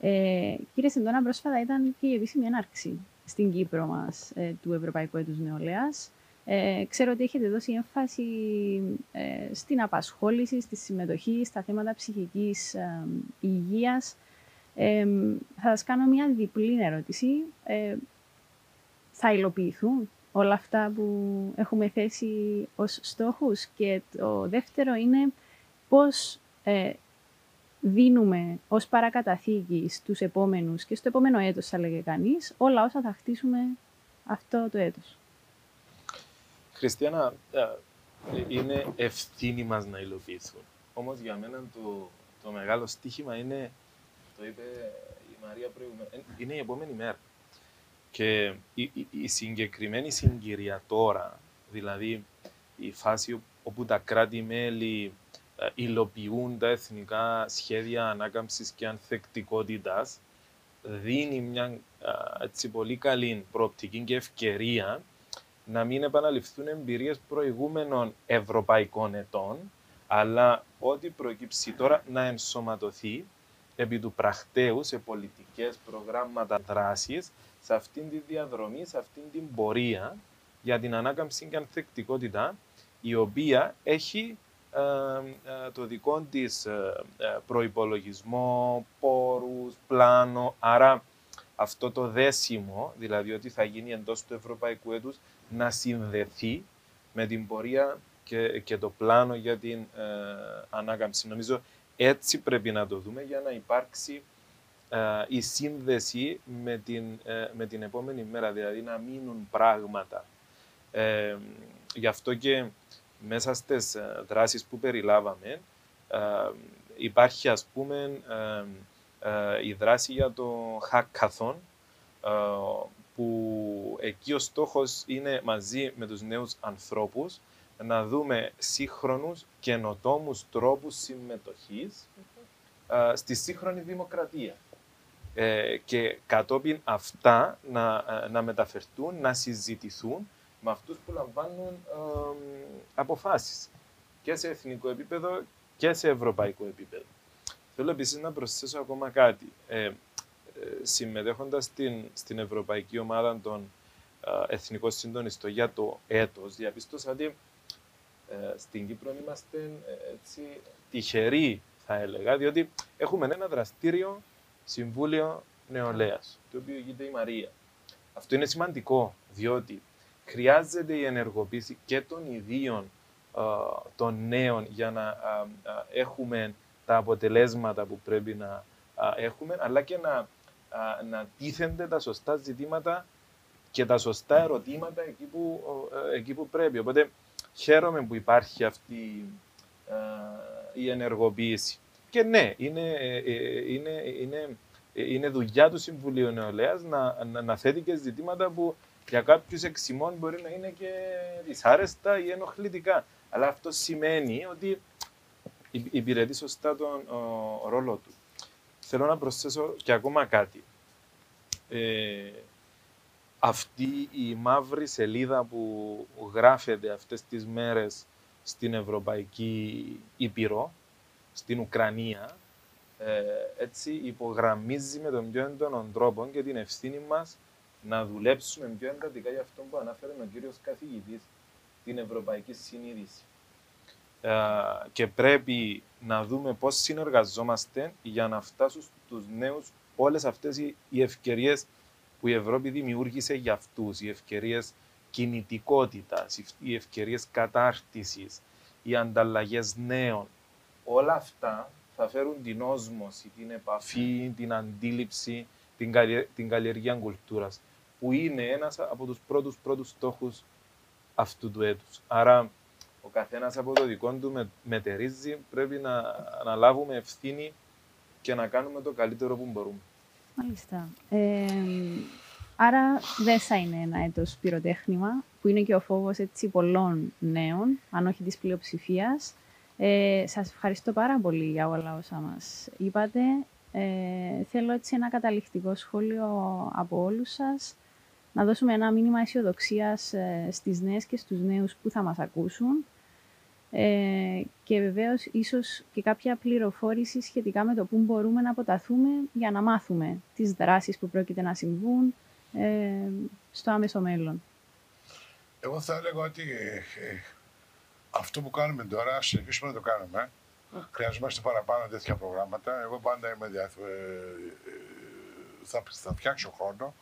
Ε, κύριε Σεντώνα, πρόσφατα ήταν και η επίσημη έναρξη στην Κύπρο μας ε, του Ευρωπαϊκού Έτους Νεολαίας. Ε, ξέρω ότι έχετε δώσει έμφαση ε, στην απασχόληση, στη συμμετοχή, στα θέματα ψυχικής ε, υγείας. Ε, θα σας κάνω μια διπλή ερώτηση. Ε, θα υλοποιηθούν όλα αυτά που έχουμε θέσει ως στόχους; Και το δεύτερο είναι πώς ε, δίνουμε ως παρακαταθήκη στους επόμενους και στο επόμενο έτος, θα λέγε κανείς, όλα όσα θα χτίσουμε αυτό το έτος. Χριστιανά, ε, είναι ευθύνη μας να υλοποιηθούν. Όμως για μένα το, το μεγάλο στίχημα είναι, το είπε η Μαρία προηγουμένως, ε, είναι η επόμενη μέρα. Και η, η, η συγκεκριμένη συγκυρία τώρα, δηλαδή η φάση όπου τα κράτη-μέλη ε, υλοποιούν τα εθνικά σχέδια ανάκαμψης και ανθεκτικότητας, δίνει μια ε, έτσι, πολύ καλή προοπτική και ευκαιρία να μην επαναληφθούν εμπειρίες προηγούμενων ευρωπαϊκών ετών, αλλά ό,τι προκύψει τώρα να ενσωματωθεί επί του πρακτέου σε πολιτικές προγράμματα δράσης, σε αυτήν τη διαδρομή, σε αυτήν την πορεία για την ανάκαμψη και ανθεκτικότητα, η οποία έχει ε, ε, το δικό της ε, ε, προϋπολογισμό, πόρους, πλάνο, άρα αυτό το δέσιμο, δηλαδή ότι θα γίνει εντός του ευρωπαϊκού έτους, να συνδεθεί με την πορεία και, και το πλάνο για την ε, ανάκαμψη. Νομίζω έτσι πρέπει να το δούμε για να υπάρξει ε, η σύνδεση με την, ε, με την επόμενη μέρα, δηλαδή να μείνουν πράγματα. Ε, γι' αυτό και μέσα στις ε, δράσεις που περιλάβαμε ε, υπάρχει ας πούμε ε, ε, η δράση για το hackathon ε, που εκεί ο στόχος είναι μαζί με τους νέους ανθρώπους να δούμε σύγχρονους καινοτόμους τρόπους συμμετοχής ε, στη σύγχρονη δημοκρατία. Ε, και κατόπιν αυτά να, ε, να μεταφερθούν, να συζητηθούν με αυτούς που λαμβάνουν ε, αποφάσεις και σε εθνικό επίπεδο και σε ευρωπαϊκό επίπεδο. Θέλω επίσης να προσθέσω ακόμα κάτι. Ε, ε, συμμετέχοντας στην, στην Ευρωπαϊκή Ομάδα των ε, Εθνικών Συντονιστών για το έτος, διαπίστωσα ότι ε, στην Κύπρο είμαστε ε, έτσι, τυχεροί, θα έλεγα, διότι έχουμε ένα δραστήριο Συμβούλιο Νεολαίας, το οποίο γίνεται η Μαρία. Αυτό είναι σημαντικό, διότι χρειάζεται η ενεργοποίηση και των ιδίων ε, των νέων για να ε, ε, έχουμε τα αποτελέσματα που πρέπει να ε, έχουμε, αλλά και να, ε, να τίθενται τα σωστά ζητήματα και τα σωστά ερωτήματα εκεί που, ε, εκεί που πρέπει. Οπότε χαίρομαι που υπάρχει αυτή ε, η ενεργοποίηση. Και ναι, είναι, ε, ε, είναι, είναι, ε, είναι δουλειά του Συμβουλίου Νεολαίας να, να, να θέτει και ζητήματα που για κάποιους εξημών μπορεί να είναι και δυσάρεστα ή ενοχλητικά. Αλλά αυτό σημαίνει ότι υ- υπηρετεί σωστά τον ο, ρόλο του. Θέλω να προσθέσω και ακόμα κάτι. Ε, αυτή η μαύρη σελίδα που γράφεται αυτές τις μέρες στην Ευρωπαϊκή Ήπειρο, στην Ουκρανία, ε, έτσι υπογραμμίζει με τον πιο έντονο τρόπο και την ευθύνη μας να δουλέψουμε πιο εντατικά για αυτό που ανάφερε ο κύριος καθηγητής, την Ευρωπαϊκή Συνείδηση. Ε, και πρέπει να δούμε πώς συνεργαζόμαστε για να φτάσουν στους νέους όλες αυτές οι, οι ευκαιρίες που η Ευρώπη δημιούργησε για αυτούς, οι ευκαιρίες κινητικότητας, οι- οι ευκαιρίες κατάρτισης, οι ανταλλαγές νέων. Όλα αυτά θα φέρουν την όσμωση, την επαφή, την αντίληψη, την, καλλιε- την καλλιεργία κουλτούρας, που είναι ένας από τους πρώτους πρώτους στόχους αυτού του έτους. Άρα ο καθένας από το δικό του με, μετερίζει, πρέπει να αναλάβουμε ευθύνη και να κάνουμε το καλύτερο που μπορούμε. Μάλιστα. Ε, άρα δεν θα είναι ένα έτος πυροτέχνημα, που είναι και ο φόβος έτσι, πολλών νέων, αν όχι της πλειοψηφίας. Ε, σας ευχαριστώ πάρα πολύ για όλα όσα μας είπατε. Ε, θέλω έτσι ένα καταληκτικό σχόλιο από όλους σας, να δώσουμε ένα μήνυμα αισιοδοξίας ε, στις νέες και στους νέους που θα μας ακούσουν ε, και βεβαίως ίσως και κάποια πληροφόρηση σχετικά με το πού μπορούμε να αποταθούμε για να μάθουμε τις δράσεις που πρόκειται να συμβούν ε, στο άμεσο μέλλον. Εγώ θα έλεγα ότι ε, αυτό που κάνουμε τώρα, ας συνεχίσουμε να το κάνουμε. Χρειαζόμαστε παραπάνω τέτοια προγράμματα. Εγώ πάντα είμαι διάθετο. θα, θα φτιάξω χρόνο,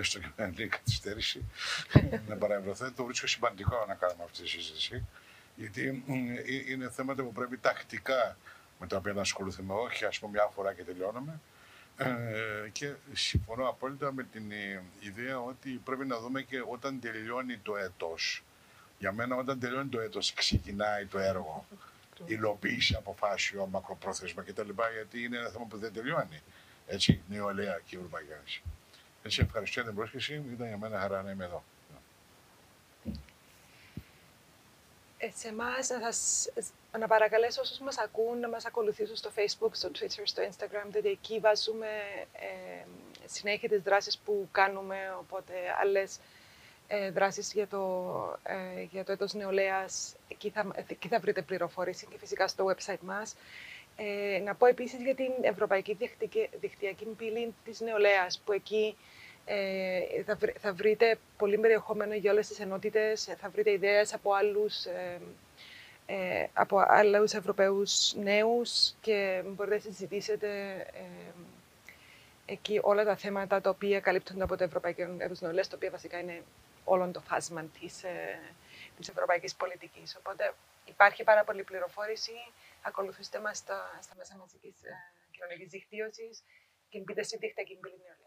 έστω και με λίγη καθυστέρηση, να παραευρεθώ. Το βρίσκω σημαντικό να κάνουμε αυτή τη συζήτηση γιατί ε, είναι θέματα που πρέπει τακτικά με τα οποία να ασχοληθούμε, όχι ας πούμε μια φορά και τελειώνουμε. Ε, και συμφωνώ απόλυτα με την ε, ιδέα ότι πρέπει να δούμε και όταν τελειώνει το έτος. Για μένα όταν τελειώνει το έτος ξεκινάει το έργο. Υλοποίηση αποφάσεων, μακροπρόθεσμα κτλ. Γιατί είναι ένα θέμα που δεν τελειώνει. Έτσι, νεολαία και η Ευρωπαϊκή Ένωση. Έτσι, ευχαριστώ για την πρόσκληση. Ήταν για μένα χαρά να είμαι εδώ. Ε, σε εμάς να, σας, να παρακαλέσω όσους μας ακούν να μας ακολουθήσουν στο Facebook, στο Twitter, στο Instagram, διότι εκεί βάζουμε ε, συνέχεια τις δράσεις που κάνουμε, οπότε άλλες ε, δράσεις για το, ε, για το έτος νεολαίας, εκεί θα, εκεί θα βρείτε πληροφόρηση και φυσικά στο website μας. Ε, να πω επίσης για την Ευρωπαϊκή Δικτυακή Πύλη της Νεολαίας, που εκεί ε, θα, θα, βρείτε πολύ περιεχόμενο για όλες τις ενότητες, θα βρείτε ιδέες από άλλους, ε, ε, από άλλους Ευρωπαίους νέους και μπορείτε να συζητήσετε ε, εκεί όλα τα θέματα τα οποία καλύπτονται από το Ευρωπαϊκό Έτος Νεολαίας, το οποίο βασικά είναι όλο το φάσμα της, ε, της ευρωπαϊκής πολιτικής. Οπότε υπάρχει πάρα πολλή πληροφόρηση. Ακολουθήστε μας στα, στα μέσα μαζικής ε, κοινωνικής δικτύωσης και μπείτε στη δικτυακή νεολαία.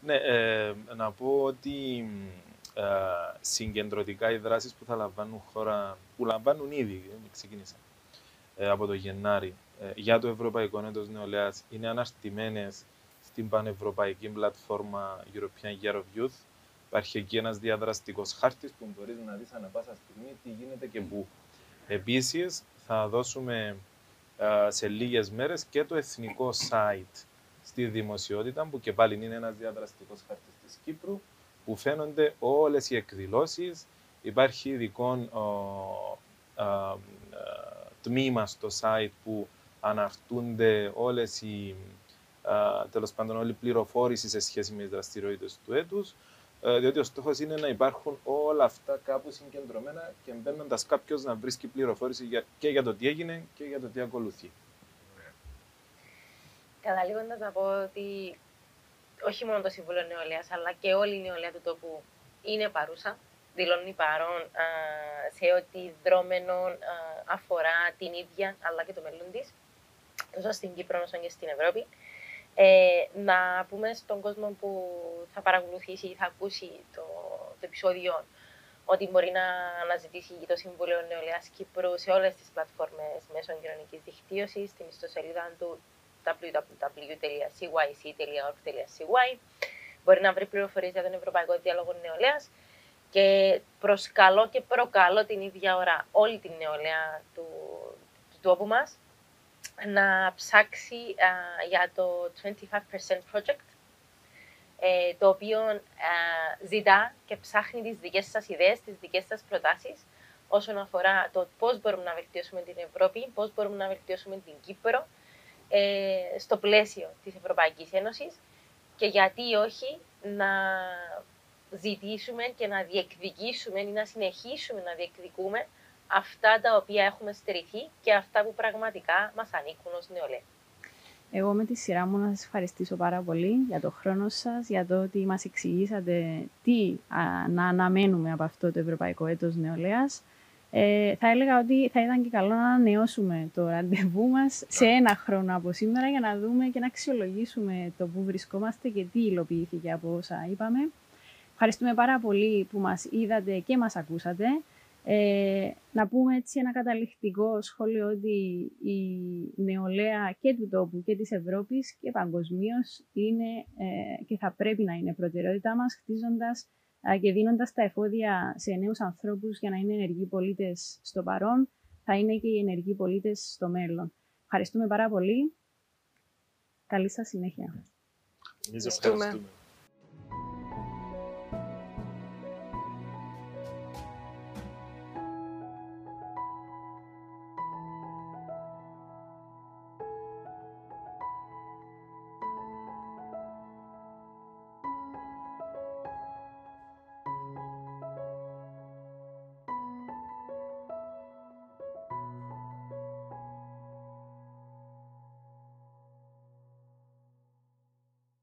Ναι, ε, να πω ότι ε, συγκεντρωτικά οι δράσεις που θα λαμβάνουν χώρα, που λαμβάνουν ήδη, ε, ξεκίνησαν ε, από το Γενάρη, ε, για το Ευρωπαϊκό Έτος Νεολαίας είναι αναρτημένες στην πανευρωπαϊκή πλατφόρμα European Year of Youth. Υπάρχει εκεί ένας διαδραστικός χάρτης που μπορείς να δεις ανά πάσα στιγμή τι γίνεται και πού. Επίσης, θα δώσουμε σε λίγες μέρες και το εθνικό site στη δημοσιότητα, που και πάλι είναι ένας διαδραστικός χάρτης της Κύπρου, που φαίνονται όλες οι εκδηλώσεις. Υπάρχει ειδικό τμήμα στο site που αναρτούνται όλες οι, τέλος πάντων, όλη η πληροφόρηση σε σχέση με τις δραστηριότητες του έτους, ε, διότι ο στόχος είναι να υπάρχουν όλα αυτά κάπου συγκεντρωμένα και μπαίνοντας κάποιος να βρίσκει πληροφόρηση και για το τι έγινε και για το τι ακολουθεί. Καταλήγοντα να πω ότι όχι μόνο το Συμβούλιο Νεολαίας, αλλά και όλη η νεολαία του τόπου είναι παρούσα, δηλώνει παρόν σε ό,τι δρόμενο αφορά την ίδια αλλά και το μέλλον της, τόσο στην Κύπρο όσο και στην Ευρώπη. Ε, να πούμε στον κόσμο που θα παρακολουθήσει ή θα ακούσει το, το επεισόδιο ότι μπορεί να αναζητήσει το Συμβούλιο Νεολαίας Κύπρου σε όλες τις πλατφόρμες μέσω κοινωνικής δικτύωσης, στην ιστοσελίδα του www.cyc.org.cy. Μπορεί να βρει πληροφορίες για τον Ευρωπαϊκό Διάλογο Νεολαίας και προσκαλώ και προκαλώ την ίδια ώρα όλη την νεολαία του, του τόπου μας να ψάξει για το 25% Project ε, το οποίο ζητά και ψάχνει τις δικές σας ιδέες, τις δικές σας προτάσεις όσον αφορά το πώς μπορούμε να βελτιώσουμε την Ευρώπη, πώς μπορούμε να βελτιώσουμε την Κύπρο, ε, στο πλαίσιο της Ευρωπαϊκής Ένωσης και γιατί όχι να ζητήσουμε και να διεκδικήσουμε ή να συνεχίσουμε να διεκδικούμε αυτά τα οποία έχουμε στερηθεί και αυτά που πραγματικά μας ανήκουν ως νεολαία. Εγώ με τη σειρά μου να σας ευχαριστήσω πάρα πολύ για το χρόνο σας, για το ότι μας εξηγήσατε τι να αναμένουμε από αυτό το Ευρωπαϊκό Έτος Νεολαίας. Ε, θα έλεγα ότι θα ήταν και καλό να ανανεώσουμε το ραντεβού μας σε ένα χρόνο από σήμερα για να δούμε και να αξιολογήσουμε το που βρισκόμαστε και τι υλοποιήθηκε από όσα είπαμε. Ευχαριστούμε πάρα πολύ που μας είδατε και μας ακούσατε. Ε, να πούμε έτσι ένα καταληκτικό σχόλιο ότι η νεολαία και του τόπου και της Ευρώπης και παγκοσμίως είναι ε, και θα πρέπει να είναι προτεραιότητά μας, χτίζοντας ε, και δίνοντας τα εφόδια σε νέους ανθρώπους για να είναι ενεργοί πολίτες στο παρόν, θα είναι και οι ενεργοί πολίτες στο μέλλον. Ευχαριστούμε πάρα πολύ. Καλή σας συνέχεια. Εμείς ευχαριστούμε.